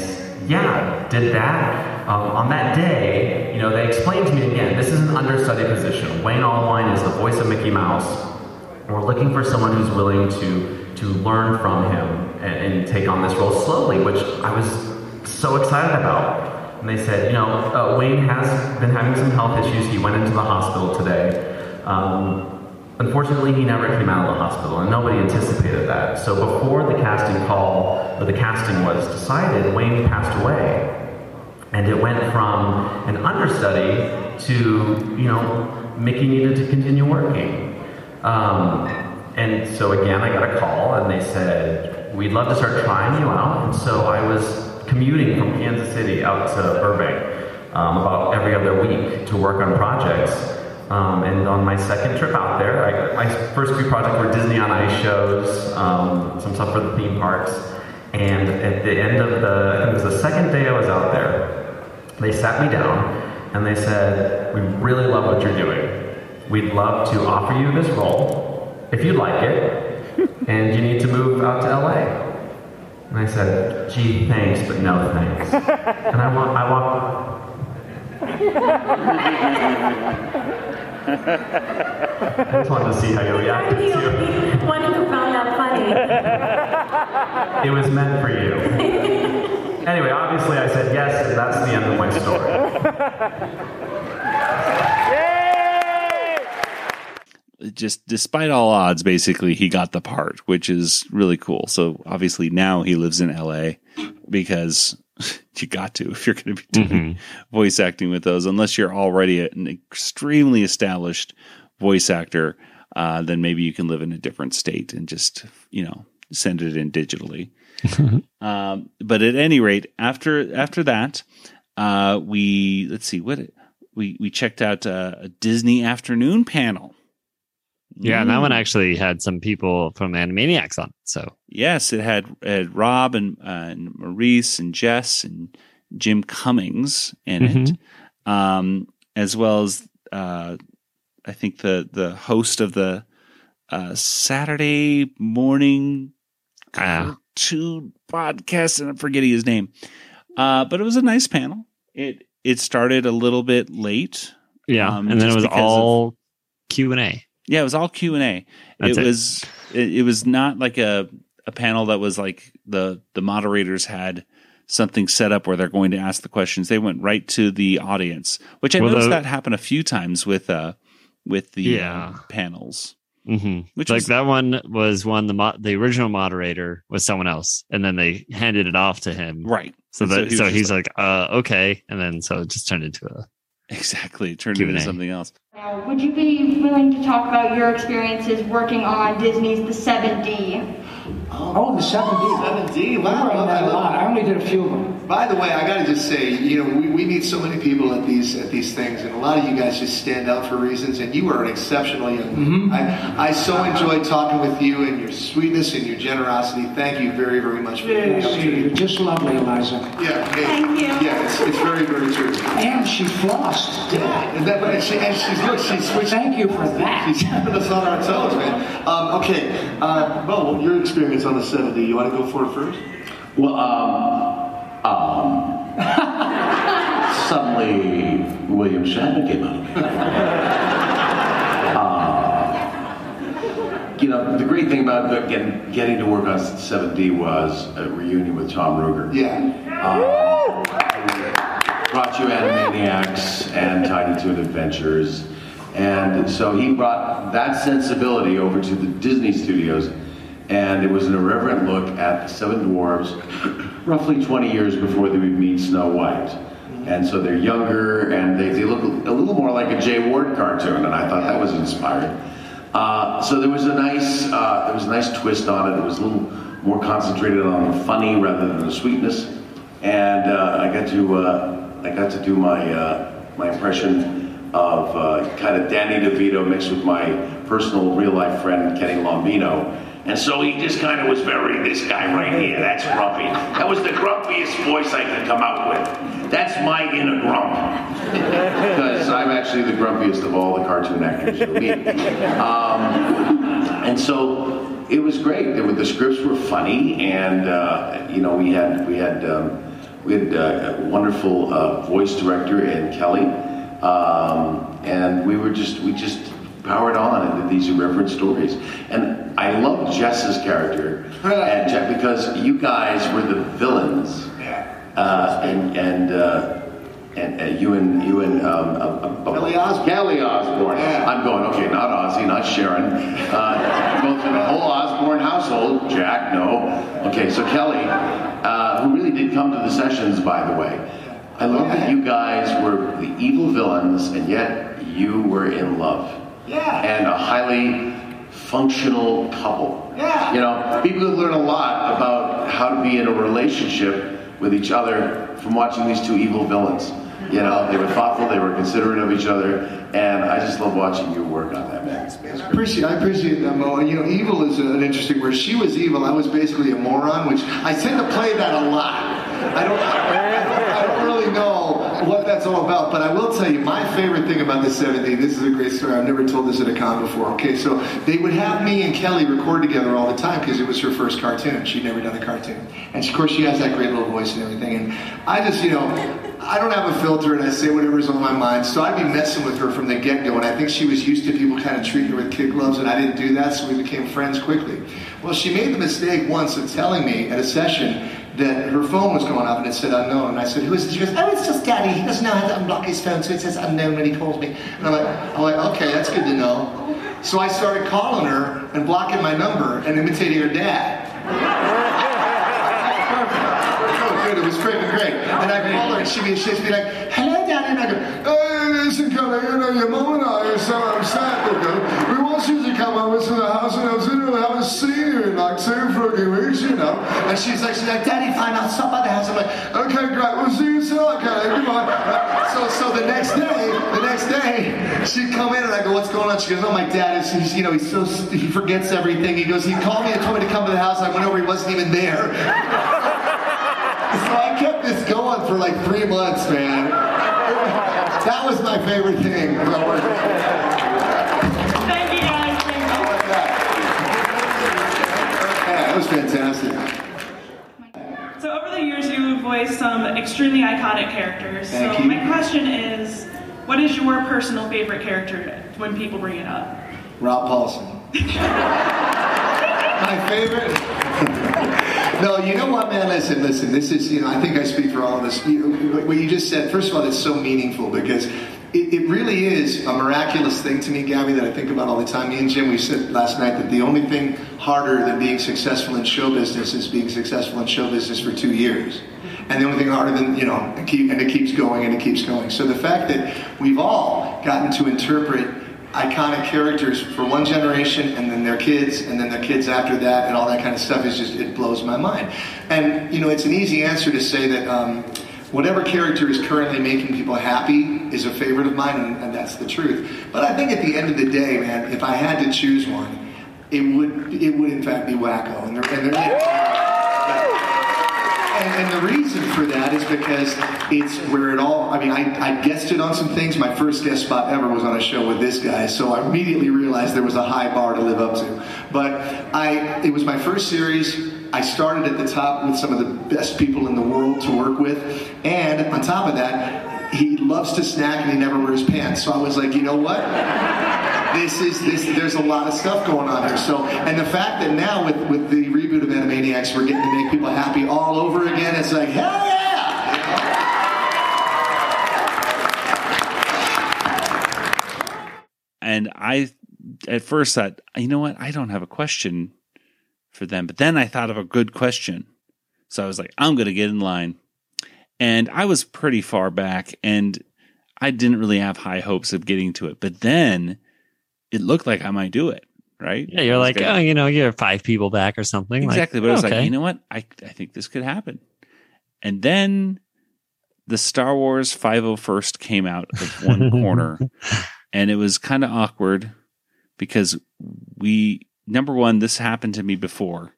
yeah, did that. Um, on that day, you know, they explained to me again, this is an understudy position. Wayne Allwine is the voice of Mickey Mouse. And we're looking for someone who's willing to, to learn from him and, and take on this role slowly, which I was so excited about. And they said, you know, uh, Wayne has been having some health issues. He went into the hospital today. Um, unfortunately, he never came out of the hospital, and nobody anticipated that. So before the casting call, or the casting was decided, Wayne passed away. And it went from an understudy to, you know, Mickey needed to continue working. Um, and so again, I got a call and they said, we'd love to start trying you out. And so I was commuting from Kansas City out to Burbank um, about every other week to work on projects. Um, and on my second trip out there, I, my first few projects were Disney on Ice shows, um, some stuff for the theme parks. And at the end of the, it was the second day I was out there, they sat me down and they said, We really love what you're doing. We'd love to offer you this role if you'd like it, and you need to move out to LA. And I said, Gee, thanks, but no thanks. And I walk, I walk. I just wanted to see how you reacted to it. One who found that funny. It was meant for you. Anyway, obviously I said yes, and that's the end of my story. Just despite all odds, basically he got the part, which is really cool. So obviously now he lives in LA because you got to if you're going to be doing voice acting with those, unless you're already an extremely established voice actor. Uh, then maybe you can live in a different state and just you know send it in digitally. um, but at any rate, after after that, uh, we let's see what we we checked out uh, a Disney afternoon panel. Yeah, and that one Mm. actually had some people from Animaniacs on it. So Yes, it had, had Rob and, uh, and Maurice and Jess and Jim Cummings in it, Mm-hmm. um, as well as uh, I think the the host of the uh, Saturday morning Ah. cartoon podcast, and I'm forgetting his name. Uh, but it was a nice panel. It it started a little bit late. yeah, um, and then it was all Q and A. yeah, it was all Q and A. It it. was it, it was not like a a panel that was like the the moderators had something set up where they're going to ask the questions. They went right to the audience, which I Well, noticed the- that happen a few times with uh with the Yeah. uh, panels. hmm Which like was- that one was one the mo- the original moderator was someone else, and then they handed it off to him. Right. So And so that he so, he's like, uh, okay, and then so it just turned into a Exactly, it Q&A. into something else. Now, would you be willing to talk about your experiences working on Disney's The 7D? Oh, the 7D. 7D, wow. I I that a love lot. I only did a few of them. By the way, I got to just say, you know, we, we meet so many people at these at these things, and a lot of you guys just stand out for reasons. And you are an exceptional young man. I, I so enjoyed talking with you and your sweetness and your generosity. Thank you very, very much for the Yes, opportunity. you're just lovely, Eliza. Yeah, hey, Thank you. Yeah, it's, it's very, very true. And she flossed. Yeah, and, that, and, she, and she's look, she's switched. Thank you for that. She's keeping us on our toes, man. Um, okay, uh, Bo, your experience on the 7D, you want to go for it first? Well, um, um, suddenly William Shatner came out of me. Uh, you know, the great thing about getting, getting to work on 7D was a reunion with Tom Ruegger. Yeah. Um, brought you Animaniacs and Tiny Toon Adventures. And so he brought that sensibility over to the Disney studios. And it was an irreverent look at the Seven Dwarves, roughly 20 years before they would meet Snow White. And so they're younger and they, they look a little more like a Jay Ward cartoon. And I thought that was inspiring. Uh, so there was a nice, uh, there was a nice twist on it. It was a little more concentrated on the funny rather than the sweetness. And uh, I got to, uh, I got to do my, uh, my impression of uh, kind of Danny DeVito mixed with my personal real life friend Kenny Lombino. And so he just kind of was very, this guy right here, that's grumpy. That was the grumpiest voice I could come out with. That's my inner grump. Because I'm actually the grumpiest of all the cartoon actors you'll meet. Um, and so it was great. The scripts were funny, and uh, you know we had we had um, we had uh, a wonderful uh, voice director in Kelly, um, and we were just we just powered on and did these irreverent stories. And I love Jess's character, and Je- because you guys were the villains, uh, and and. Uh, and uh, you and you and um, uh, uh, Kelly Osbourne. Kelly Osbourne. I'm going. Okay, not Ozzy, not Sharon. Uh, go through the whole Osbourne household. Jack, no. Okay, so Kelly, uh, who really did come to the sessions, by the way. I love that you guys were the evil villains, and yet you were in love. Yeah. And a highly functional couple. Yeah. You know, people could learn a lot about how to be in a relationship with each other from watching these two evil villains. You know, they were thoughtful, they were considerate of each other, and I just love watching you work on that, man. I appreciate, I appreciate that, Mo. You know, evil is an interesting word. She was evil. I was basically a moron, which I tend to play that a lot. I don't, I don't really know what that's all about, but I will tell you my favorite thing about the 7D. This is a great story. I've never told this at a con before. Okay, so they would have me and Kelly record together all the time because it was her first cartoon. She'd never done a cartoon, and of course she has that great little voice and everything. And I just, you know. I don't have a filter and I say whatever's on my mind. So I'd be messing with her from the get go. And I think she was used to people kind of treating her with kid gloves, and I didn't do that, so we became friends quickly. Well, she made the mistake once of telling me at a session that her phone was going up and it said unknown. And I said, Who is it? She goes, Oh, it's just daddy. He doesn't know how to unblock his phone, so it says unknown when he calls me. And I'm like, I'm like, okay, that's good to know. So I started calling her and blocking my number and imitating her dad. Oh, good. It was freaking great. And I'd call her and she'd be, she'd be like, hello, Daddy. And I'd go, hey, listen, Kelly, you know, your mom and I are so upset? We want you to come over to the house and You know. And she's like, she's like, Daddy, find by the house. I'm like, okay, great, we'll see you soon. Okay, goodbye. So, so the next day, the next day, she'd come in and I go, what's going on? She goes, oh, my dad is, he's, you know, he's so, he forgets everything. He goes, he called me and told me to come to the house. I went over, he wasn't even there. So I kept this going for like three months, man. That was my favorite thing. That was fantastic. So over the years, you've voiced some extremely iconic characters. Thank so you. my question is, what is your personal favorite character when people bring it up? Rob Paulsen. My favorite. no, you know what, man? Listen, listen. This is, you know, I think I speak for all of us. You what you just said, first of all, it's so meaningful because it, it really is a miraculous thing to me, Gabby, that I think about all the time. Me and Jim, we said last night that the only thing harder than being successful in show business is being successful in show business for two years. And the only thing harder than, you know, and, keep, and it keeps going and it keeps going. So the fact that we've all gotten to interpret iconic characters for one generation and then their kids and then their kids after that and all that kind of stuff is just it blows my mind and you know it's an easy answer to say that um, whatever character is currently making people happy is a favorite of mine and, and that's the truth but i think at the end of the day man if i had to choose one it would it would in fact be Wakko and they're, and they're and, and the reason for that is because it's where it all, I mean, I, I it on some things. My first guest spot ever was on a show with this guy, so I immediately realized there was a high bar to live up to. But I, it was my first series. I started at the top with some of the best people in the world to work with. And on top of that, he loves to snack and he never wears pants. So I was like, you know what? this is this there's a lot of stuff going on here so and the fact that now with with the reboot of animaniacs we're getting to make people happy all over again it's like hell yeah And I, at first, thought, you know what? I don't have a question for them. But then I thought of a good question. So I was like, I'm going to get in line. And I was pretty far back and I didn't really have high hopes of getting to it. But then it looked like I might do it, right? Yeah, you're like, gonna- oh, you know, you're five people back or something. like, Exactly. but I was okay. like, you know what? I, I think this could happen. And then the Star Wars 501st came out of one corner. And it was kind of awkward because we, number one, this happened to me before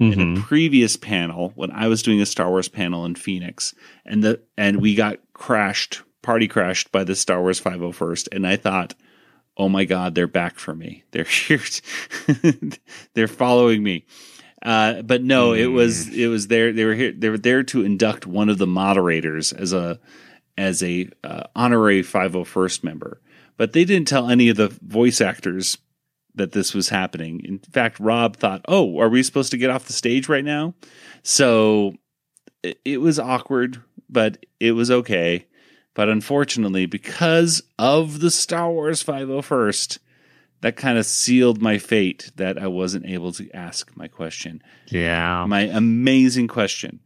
in Mm-hmm. a previous panel when I was doing a Star Wars panel in Phoenix. And the, and we got crashed, party crashed by the Star Wars 501st. And I thought, oh my God, they're back for me. They're here. they're following me. Uh, but no, it was it was there. They were here. They were there to induct one of the moderators as a as a uh, honorary 501st member. But they didn't tell any of the voice actors that this was happening. In fact, Rob thought, "Oh, are we supposed to get off the stage right now?" So it, it was awkward, but it was okay. But unfortunately, because of the Star Wars 501st, that kind of sealed my fate that I wasn't able to ask my question. Yeah. My amazing question.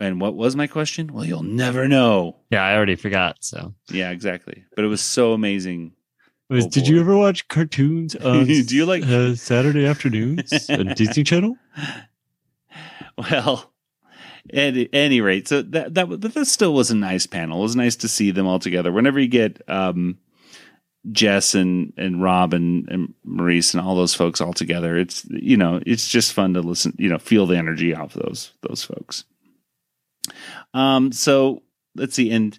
And what was my question? Well, you'll never know. Yeah, I already forgot. So Yeah, exactly. But it was so amazing. Was, Oh, did boy. you ever watch cartoons on Do you like- uh, Saturday afternoons on Disney Channel? Well, at any rate, so that that that still was a nice panel. It was nice to see them all together. Whenever you get um, Jess and and Rob and, and Maurice and all those folks all together, it's you know it's just fun to listen. You know, feel the energy off those those folks. Um. So let's see, and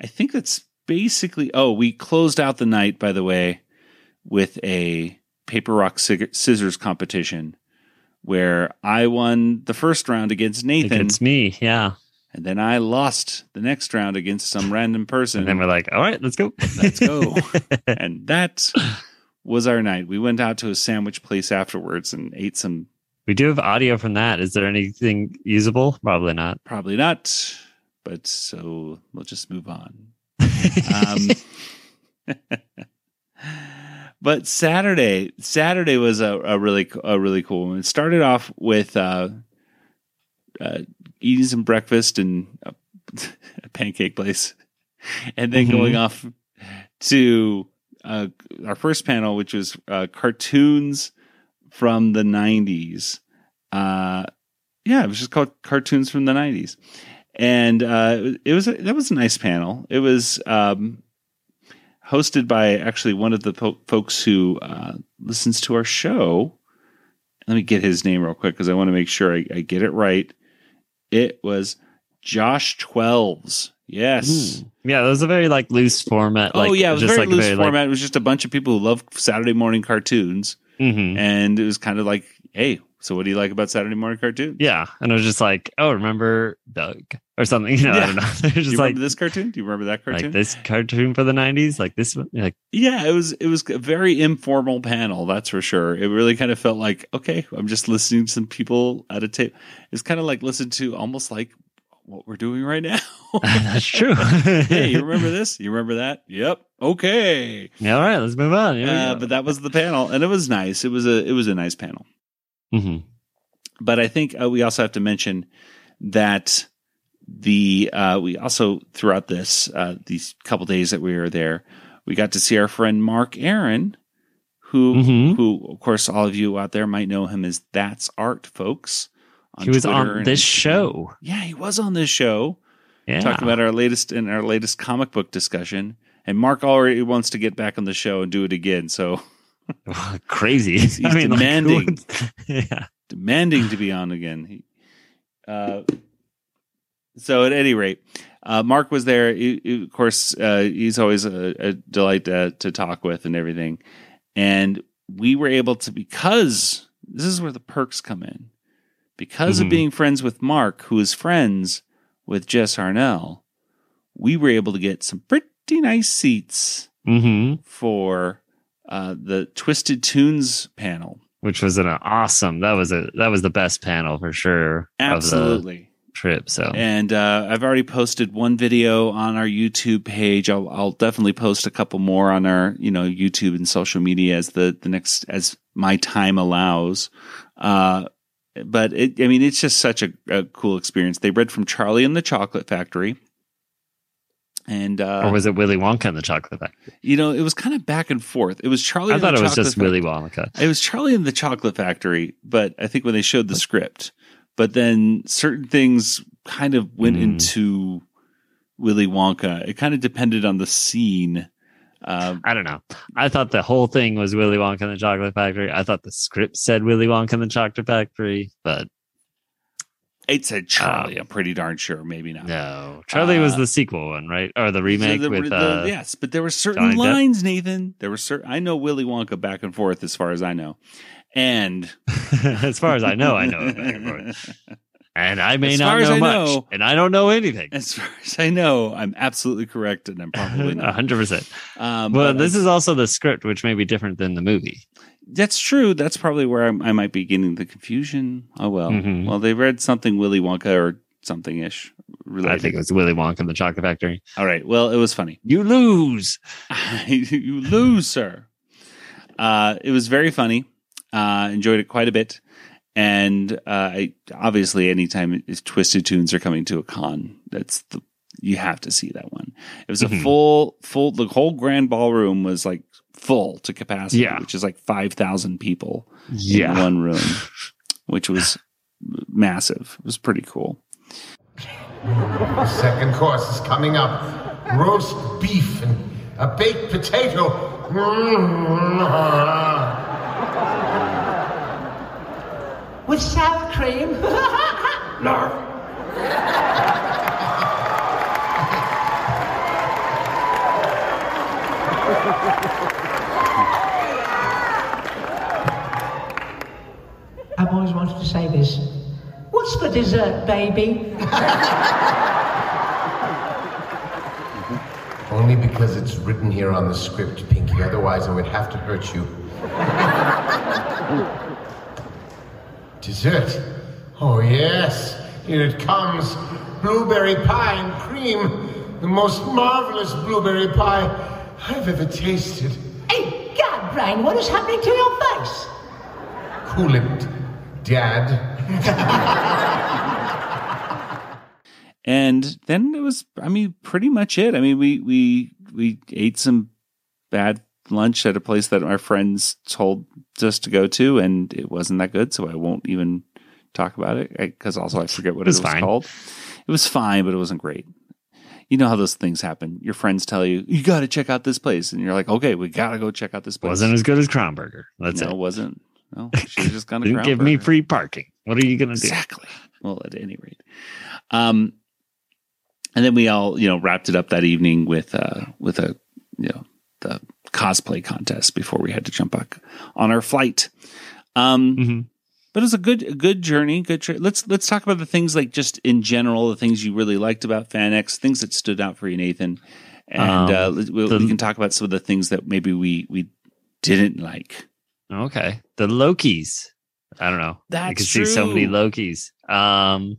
I think that's basically. Oh, we closed out the night, by the way, with a paper rock scissors competition where I won the first round against Nathan. Against me, yeah. And then I lost the next round against some random person. And then we're like, all right, let's go. let's go. and that was our night. We went out to a sandwich place afterwards and ate some. We do have audio from that. Is there anything usable? Probably not. Probably not. But so we'll just move on. Um, but Saturday, Saturday was a, a really a really cool one. It started off with uh, uh, eating some breakfast and a, a pancake place, and then Mhm. going off to uh, our first panel, which was uh, cartoons from the '90s. Uh, Yeah, it was just called Cartoons from the '90s, and uh, it was a, that was a nice panel. It was um, hosted by actually one of the po- folks who uh, listens to our show. Let me get his name real quick because I want to make sure I, I get it right. It was Josh Twelves. Yes. Yeah, it was a very like loose format. Like, oh yeah, it was just very like loose very, like- format. it was just a bunch of people who love Saturday morning cartoons, Mhm. and it was kind of like, hey, so what do you like about Saturday morning cartoon? Yeah, and I was just like, oh, remember Doug or something. You know, I don't know. They're Do just you like remember this cartoon? Do you remember that cartoon? like this cartoon for the '90s, like this one. Like, Yeah, it was it was a very informal panel, that's for sure. It really kind of felt like, okay, I'm just listening to some people at a tape. It's kind of like listen to almost like what we're doing right now. that's true. hey, you remember this? You remember that? Yep. Okay. Yeah, all right, let's move on. We Uh, but that was the panel, and it was nice. It was a it was a nice panel. Mhm. But I think uh, we also have to mention that the uh, we also throughout this uh, these couple days that we were there, we got to see our friend Mark Aaron, who Mm-hmm. who of course all of you out there might know him as That's Art, folks. He was Twitter on this show. Yeah, he was on this show. Yeah. Talking about our latest in our latest comic book discussion. And Mark already wants to get back on the show and do it again. So crazy. He's, he's I mean, demanding, would- yeah. demanding to be on again. He, uh, so at any rate, uh, Mark was there. He- he- of course, uh, he's always a, a delight to, to talk with and everything. And we were able to because this is where the perks come in. Because Mhm. of being friends with Mark, who is friends with Jess Harnell, we were able to get some pretty nice seats Mhm. for uh, the Twisted Tunes panel. which was an awesome. That was a that was the best panel for sure. Absolutely. trip. So And uh, I've already posted one video on our YouTube page. I'll, I'll definitely post a couple more on our, you know, YouTube and social media as the, the next, as my time allows. Uh, but it, I mean, it's just such a, a cool experience. They read from Charlie and the Chocolate Factory. And, uh, or was it Willy Wonka and the Chocolate Factory? you know, it was kind of back and forth. It was Charlie. I and thought the it was just Factory. Willy Wonka. It was Charlie and the Chocolate Factory, but I think when they showed the script, but then certain things kind of went Mm. into Willy Wonka. It kind of depended on the scene. Uh, I don't know. I thought the whole thing was Willy Wonka and the Chocolate Factory. I thought the script said Willy Wonka and the Chocolate Factory, but it said Charlie. I'm pretty darn sure. Maybe not. no. Charlie was Uh, the sequel one, right? Or the remake the- with the- uh, yes, but there were certain Johnny Depp? lines, Nathan. There were certain. I know Willy Wonka back and forth as far as I know, and as far as I know, I know it back and forth. And I may not know I much, know- and I don't know anything. as far as I know, I'm absolutely correct, and I'm probably not. hundred percent. Um, Well, but this I- is also the script, which may be different than the movie. That's true. That's probably where I'm, I might be getting the confusion. Oh well. Mhm. Well, they read something Willy Wonka or something ish. I think it was Willy Wonka and the Chocolate Factory. All right. Well, it was funny. You lose. you lose, sir. Uh, it was very funny. Uh, enjoyed it quite a bit. And uh, I obviously, anytime if Twisted Tunes are coming to a con, that's the you have to see that one. It was a Mhm. full, full. The whole grand ballroom was like full to capacity, Yeah. which is like five thousand people Yeah. in one room, which was massive. It was pretty cool. The second course is coming up. Roast beef and a baked potato. With sour cream. No. to say this. What's for dessert, baby? Only because it's written here on the script, Pinky. Otherwise, I would have to hurt you. Dessert. Oh, yes. Here it comes. Blueberry pie and cream. The most marvelous blueberry pie I've ever tasted. Hey, God, Brian, what is happening to your face? Cool it, Dad. and then it was i mean pretty much it i mean we we we ate some bad lunch at a place that our friends told us to go to and it wasn't that good so i won't even talk about it because also I forget what It was it was fine. called. It was fine, but it wasn't great. You know how those things happen. Your friends tell you you got to check out this place, and you're like, okay, we got to go check out this place. Wasn't as good as Crown Burger. That's no, it. it wasn't. No, she just Didn't give me free parking. What are you gonna do? Exactly. Well, at any rate, um, and then we all you know wrapped it up that evening with uh with a you know the cosplay contest before we had to jump back on our flight. Um, Mm-hmm. but it was a good a good journey. Good. Tri- let's let's talk about the things like just in general, the things you really liked about FanX, things that stood out for you, Nathan, and Um, uh, we, we can talk about some of the things that maybe we we didn't like. Okay. The Lokis. I don't know. you That's can see so many true. Lokis. Um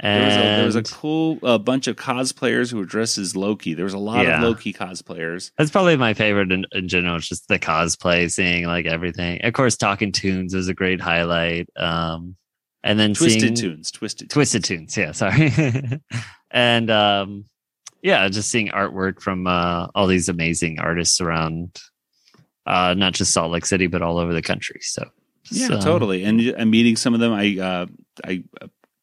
There was, a, there was a cool uh, bunch of cosplayers who were dressed as Loki. There was a lot Yeah. of Loki cosplayers. That's probably my favorite in, in general. It's just the cosplay, seeing like everything. Of course, Talking Tunes was a great highlight. Um, and then Twisted seeing, Tunes, Twisted Twisted Tunes. Yeah, sorry. and um, yeah, just seeing artwork from uh, all these amazing artists around, uh, not just Salt Lake City, but all over the country. So Yeah, so- totally. And and meeting some of them, I uh, I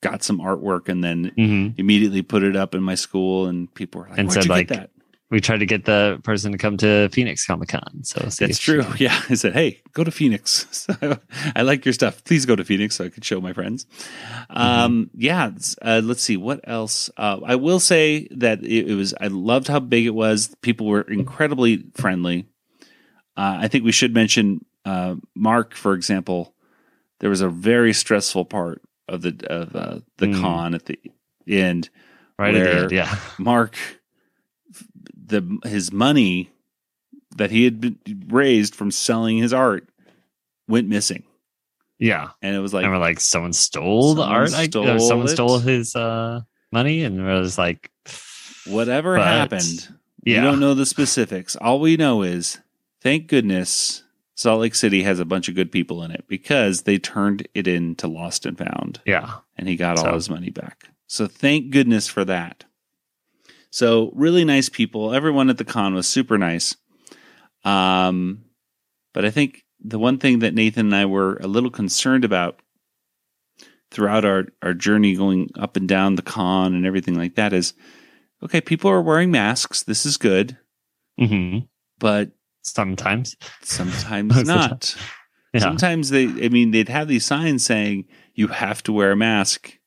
got some artwork and then Mhm. immediately put it up in my school, and people were like, and "Where'd said you like get that?" we tried to get the person to come to Phoenix Comic Con. So That's true. Yeah, I said, "Hey, go to Phoenix. So, I like your stuff. Please go to Phoenix so I could show my friends." Um, yeah. Uh, let's see what else. Uh, I will say that it, it was. I loved how big it was. People were incredibly friendly. Uh, I think we should mention uh, Mark, for example. There was a very stressful part of the of uh, the Mm. con at the end, Right at the end, yeah. Mark, the his money that he had been raised from selling his art went missing. Yeah. And it was like, and we're like, someone stole the art. Stole or someone it. stole his uh, money, and we're like, whatever But- happened. yeah. We don't know the specifics. All we know is, thank goodness, Salt Lake City has a bunch of good people in it because they turned it into Lost and Found. Yeah. And he got all his money back. So thank goodness for that. So really nice people. Everyone at the con was super nice. Um, but I think the one thing that Nathan and I were a little concerned about throughout our, our journey going up and down the con and everything like that is okay, people are wearing masks. This is good. hmm But sometimes, sometimes Most of the not. Yeah. Sometimes they, I mean, they'd have these signs saying you have to wear a mask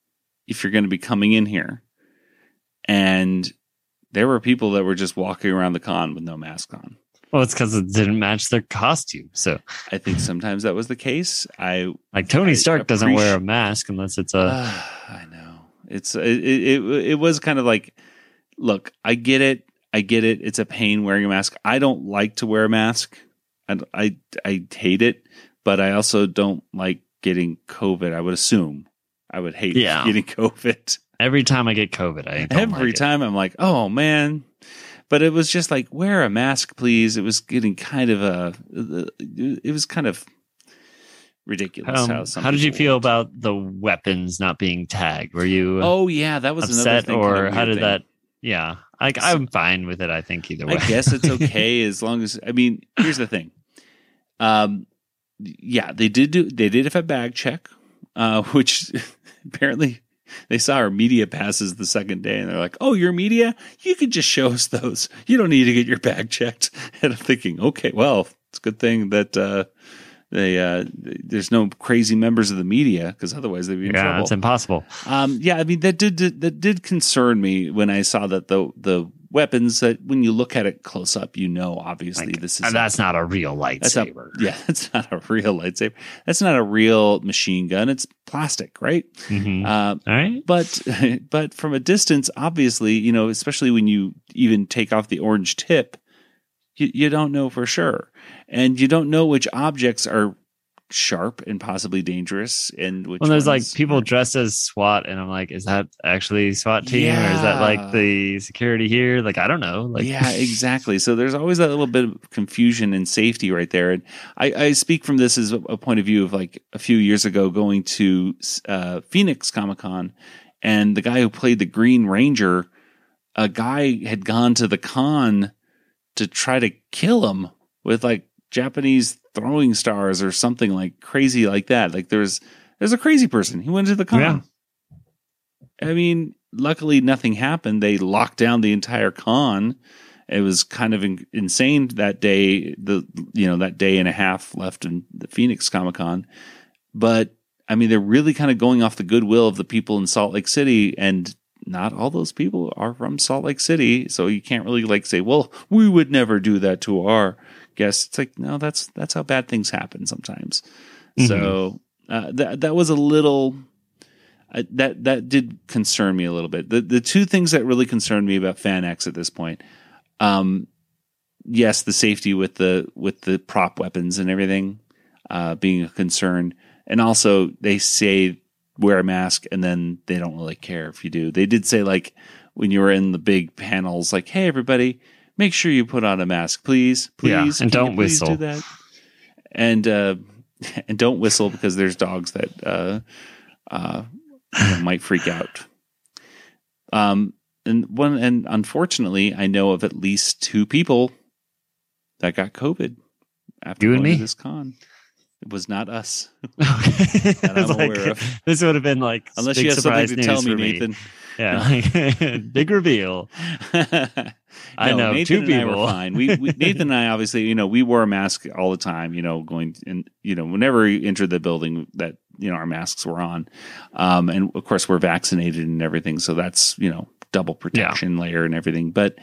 if you're going to be coming in here. And there were people that were just walking around the con with no mask on. well, it's because it didn't match their costume. So, I think sometimes that was the case. I like Tony I Stark doesn't wear a mask unless it's a. I know. It's it, it it was kind of like look, I get it. I get it. It's a pain wearing a mask. I don't like to wear a mask. I I, I hate it, but I also don't like getting COVID. I would assume I would hate Yeah. getting COVID. Every time I get COVID, I Every like it. time I'm like, oh man. But it was just like, wear a mask, please. It was getting kind of a, it was kind of ridiculous. Um, how, how did you feel about the weapons not being tagged? Were you Oh yeah, that was another upset, thing, or kind of how did thing. that? Yeah, like I'm fine with it. I think either way. I guess it's okay as long as I mean, here's the thing. Um yeah, they did do they did have a bag check, uh, which apparently they saw our media passes the second day and they're like, Oh, your media? You could just show us those. You don't need to get your bag checked. And I'm thinking, okay, well, it's a good thing that uh they uh there's no crazy members of the media because otherwise they'd be in yeah, trouble. it's impossible. Um, yeah, I mean that did that did concern me when I saw that the the weapons that when you look at it close up, you know obviously this is And that's not a real that's not- lightsaber. yeah, that's not a real lightsaber. That's not a real machine gun. It's plastic, right? Mhm. Uh, All right. But but from a distance, obviously, you know, especially when you even take off the orange tip, you, you don't know for sure, and you don't know which objects are sharp and possibly dangerous, and which Well, there's like people dressed as SWAT, and I'm like, is that actually SWAT team, or is that like the security here? Like, I don't know. Like, yeah, exactly. So there's always that little bit of confusion and safety right there. And I, I speak from this as a, a point of view of like a few years ago going to uh, Phoenix Comic Con, and the guy who played the Green Ranger, a guy had gone to the con to try to kill him with like Japanese throwing stars or something like crazy like that. Like there's There's a crazy person. He went to the con. Yeah. I mean, luckily nothing happened. They locked down the entire con. It was kind of in- insane that day. The you know that day and a half left in the Phoenix Comic Con, but I mean they're really kind of going off the goodwill of the people in Salt Lake City, and not all those people are from Salt Lake City, so you can't really like say, well, we would never do that to our guests. It's like no, that's that's how bad things happen sometimes. So uh, that that was a little uh, that that did concern me a little bit. The the two things that really concerned me about FanX at this point, um, yes, the safety with the with the prop weapons and everything uh, being a concern, and also they say wear a mask and then they don't really care if you do. They did say like when you were in the big panels, like, hey everybody, make sure you put on a mask, please, Yeah, please, and Can don't please whistle. Do that, and uh, and don't whistle because there's dogs that uh, uh, you know, might freak out. Um, and one, and unfortunately, I know of at least two people that got COVID after You and going to this con. It was not us. I'm like-. This would have been like Unless you have something to tell me, for me. Nathan. Yeah, big reveal. I No, know Nathan two and I people. were fine. We, we Nathan and I obviously, you know, we wore a mask all the time. You know, going and you know, whenever we entered the building, that you know our masks were on, um, and of course we're vaccinated and everything, so that's you know double protection layer and everything. But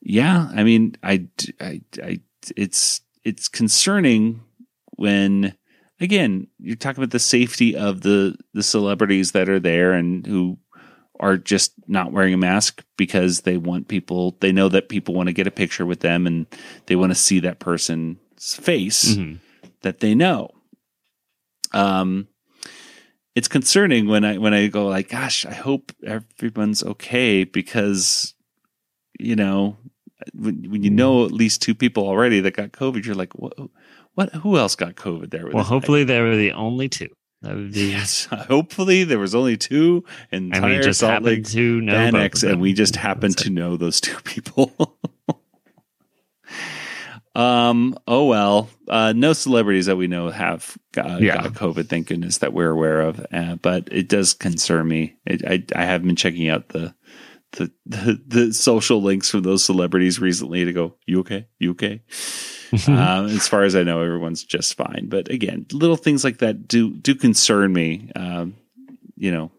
yeah, I mean, I, I, I, it's it's concerning when again you're talking about the safety of the the celebrities that are there and who are just not wearing a mask because they want people they know that people want to get a picture with them and they want to see that person's face Mhm. that they know um it's concerning when i when i go like gosh i hope everyone's okay because you know when, when you know at least two people already that got covid you're like what what who else got covid there Well, hopefully they were the only two. That would be Yes, hopefully there was only two and And we just Salt happened Lake to know Fan both X, of and we just happened to know those two people. um. Oh well. Uh, no celebrities that we know have got, Yeah. got COVID. Thank goodness that we're aware of. Uh, but it does concern me. It, I I have been checking out the. The, the the social links from those celebrities recently to go you okay you okay um, as far as I know, everyone's just fine. But again, little things like that do do concern me. Um, you know,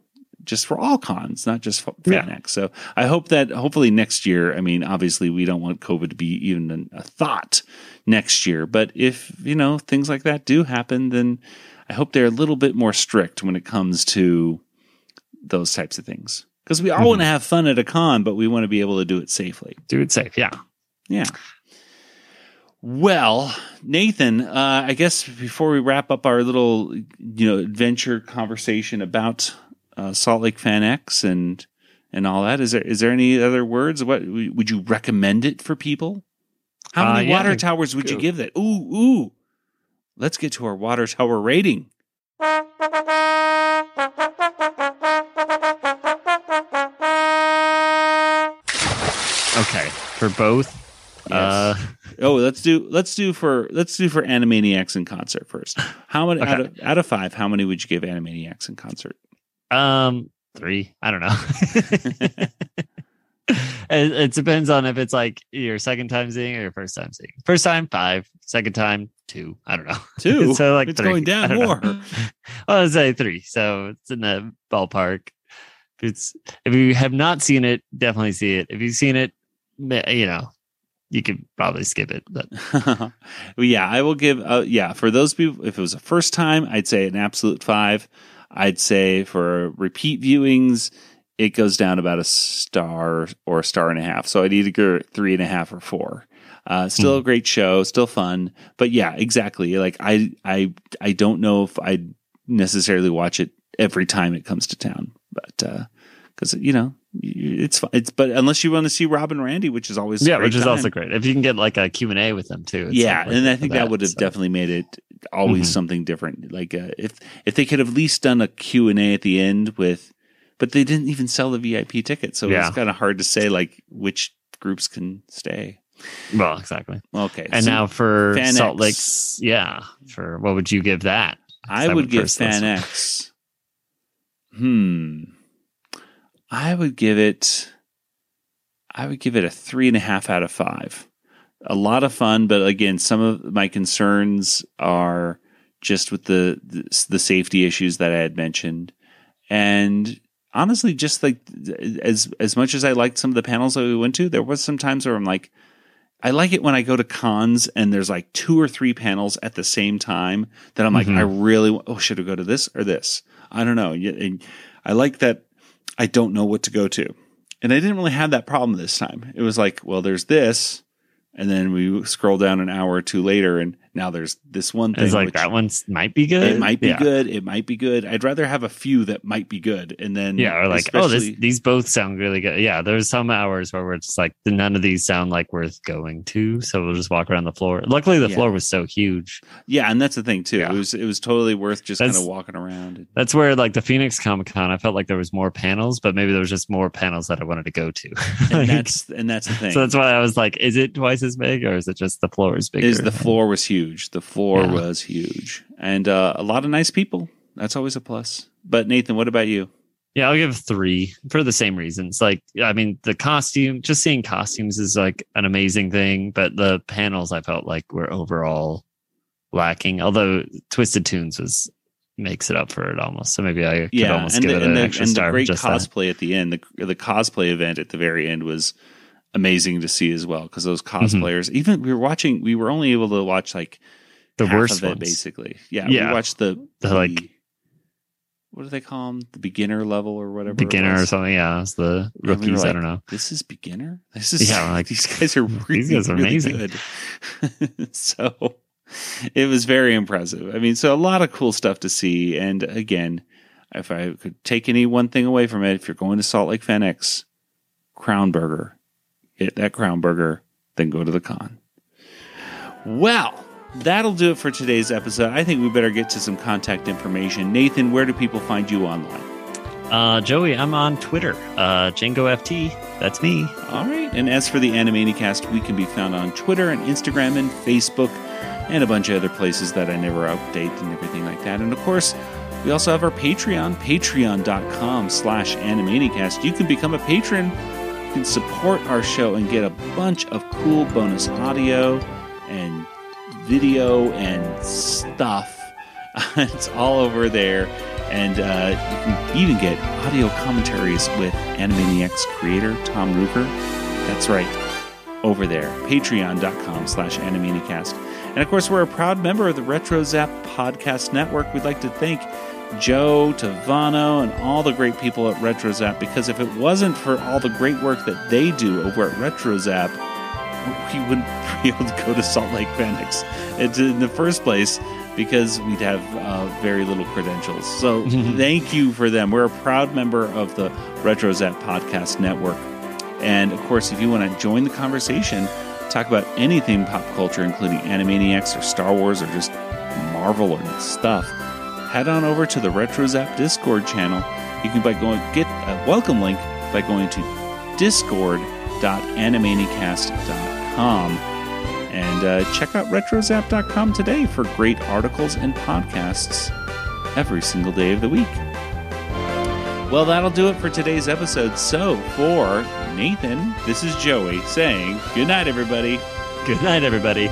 just for all cons, not just for Yeah. So I hope that hopefully next year. I mean, obviously, we don't want COVID to be even a thought next year. But if you know things like that do happen, then I hope they're a little bit more strict when it comes to those types of things. Because we all want to have fun at a con, but we want to be able to do it safely. do it safe. Yeah. Yeah. Well, Nathan, uh, I guess before we wrap up our little, you know, adventure conversation about uh, Salt Lake FanX and and all that, is there is there any other words? What would you recommend it for people? How Uh, many yeah, water towers would you give that? Ooh, ooh. Let's get to our water tower rating. Okay. For both. Uh, oh, let's do let's do for let's do for Animaniacs in concert first. How many out, of, out of five? How many would you give Animaniacs in concert? Um, three. I don't know. it, it depends on if it's like your second time seeing or your first time seeing. First time, five. Second time, two. I don't know. Two? so like It's three. going down more. well, I'd say three. So it's in the ballpark. If it's if you have not seen it, definitely see it. If you've seen it, you know, you could probably skip it. But well, yeah, I will give. Uh, yeah, for those people, if it was a first time, I'd say an absolute five. I'd say for repeat viewings, it goes down about a star or a star and a half. So I'd either go three and a half or four. Uh, still a great show, still fun, but yeah, exactly. Like I, I, I don't know if I'd necessarily watch it every time it comes to town, but because you know it's it's. But unless you want to see Rob and Randy, which is always yeah, great which is also great. If you can get like a Q and A with them too. Yeah, like, and I think that, would have so. definitely made it always Mhm. something different. Like uh, if if they could have at least done a Q and A at the end with, but they didn't even sell the VIP ticket, so Yeah. it's kind of hard to say like which groups can stay. Well, exactly. Okay, And so now for Fan Salt X. Lake's, yeah, for what would you give that? I that would went give FanX Hmm. I would give it. I would give it a three and a half out of five. A lot of fun, but again, some of my concerns are just with the the, the safety issues that I had mentioned, and honestly, just like as as much as I liked some of the panels that we went to, there was some times where I'm like, I like it when I go to cons and there's like two or three panels at the same time that I'm like, Mhm. I really, oh, should I go to this or this? I don't know. And I like that I don't know what to go to. And I didn't really have that problem this time. It was like, well, there's this. And then we scroll down an hour or two later and now there's this one thing. It's like that one might be good. It might be Yeah. good. It might be good. I'd rather have a few that might be good. And then, Yeah, or like, oh, this, these both sound really good. Yeah, there's some hours where we're just like, none of these sound like worth going to, so we'll just walk around the floor. Luckily, the Yeah. floor was so huge. Yeah, and that's the thing too. It was it was totally worth just kind of walking around. That's where like the Phoenix Comic Con, I felt like there was more panels, but maybe there was just more panels that I wanted to go to. And that's and that's the thing. so that's why I was like, is it twice as big, or is it just the floor is bigger? is the floor was huge. The floor Yeah. was huge, and uh, a lot of nice people. That's always a plus. But Nathan, what about you? Yeah, I'll give three for the same reasons. Like, I mean, the costume, just seeing costumes is like an amazing thing, but the panels I felt like were overall lacking. Although Twisted Tunes was makes it up for it almost. So maybe I could Yeah, almost and give the, it an the, extra and the star. for great just that. cosplay at the end. The the cosplay event at the very end was amazing to see as well because those Mm-hmm. cosplayers. Even we were watching. We were only able to watch like The worst of it, basically. Yeah, Yeah. we watched the, The, like- what do they call them? The beginner level or whatever. beginner or something. Yeah, it's the And we rookies. I don't know. This is beginner. This is Yeah, like, these guys are really, these guys are really amazing. good. so it was very impressive. I mean, so a lot of cool stuff to see. And again, if I could take any one thing away from it, if you're going to Salt Lake FanX, Crown Burger, get that Crown Burger, then go to the con. Well, that'll do it for today's episode. I think we better get to some contact information. Nathan, where do people find you online? Uh, Joey, I'm on Twitter. Uh, Django FT. That's me. All right. And as for the Animanicast, we can be found on Twitter and Instagram and Facebook and a bunch of other places that I never update and everything like that. And of course, we also have our Patreon, patreon.com slash Animanicast. You can become a patron. You can support our show and get a bunch of cool bonus audio and video and stuff. it's all over there. And uh, you can even get audio commentaries with Animaniacs creator Tom Ruegger. That's right, over there. Patreon.com slash Animanicast. And of course, we're a proud member of the RetroZap Podcast Network. We'd like to thank Joe, Tavano, and all the great people at RetroZap because if it wasn't for all the great work that they do over at RetroZap, we wouldn't be able to go to Salt Lake FanX in the first place because we'd have uh, very little credentials. So thank you for them. We're a proud member of the RetroZap Podcast Network. And of course, if you want to join the conversation, talk about anything pop culture, including Animaniacs or Star Wars or just Marvel or stuff, head on over to the RetroZap Discord channel. You can by going get a welcome link by going to discord.animanicast.com and uh, check out retrozap.com today for great articles and podcasts every single day of the week. Well, that'll do it for today's episode. So, for Nathan, this is Joey saying good night, everybody. Good night, everybody.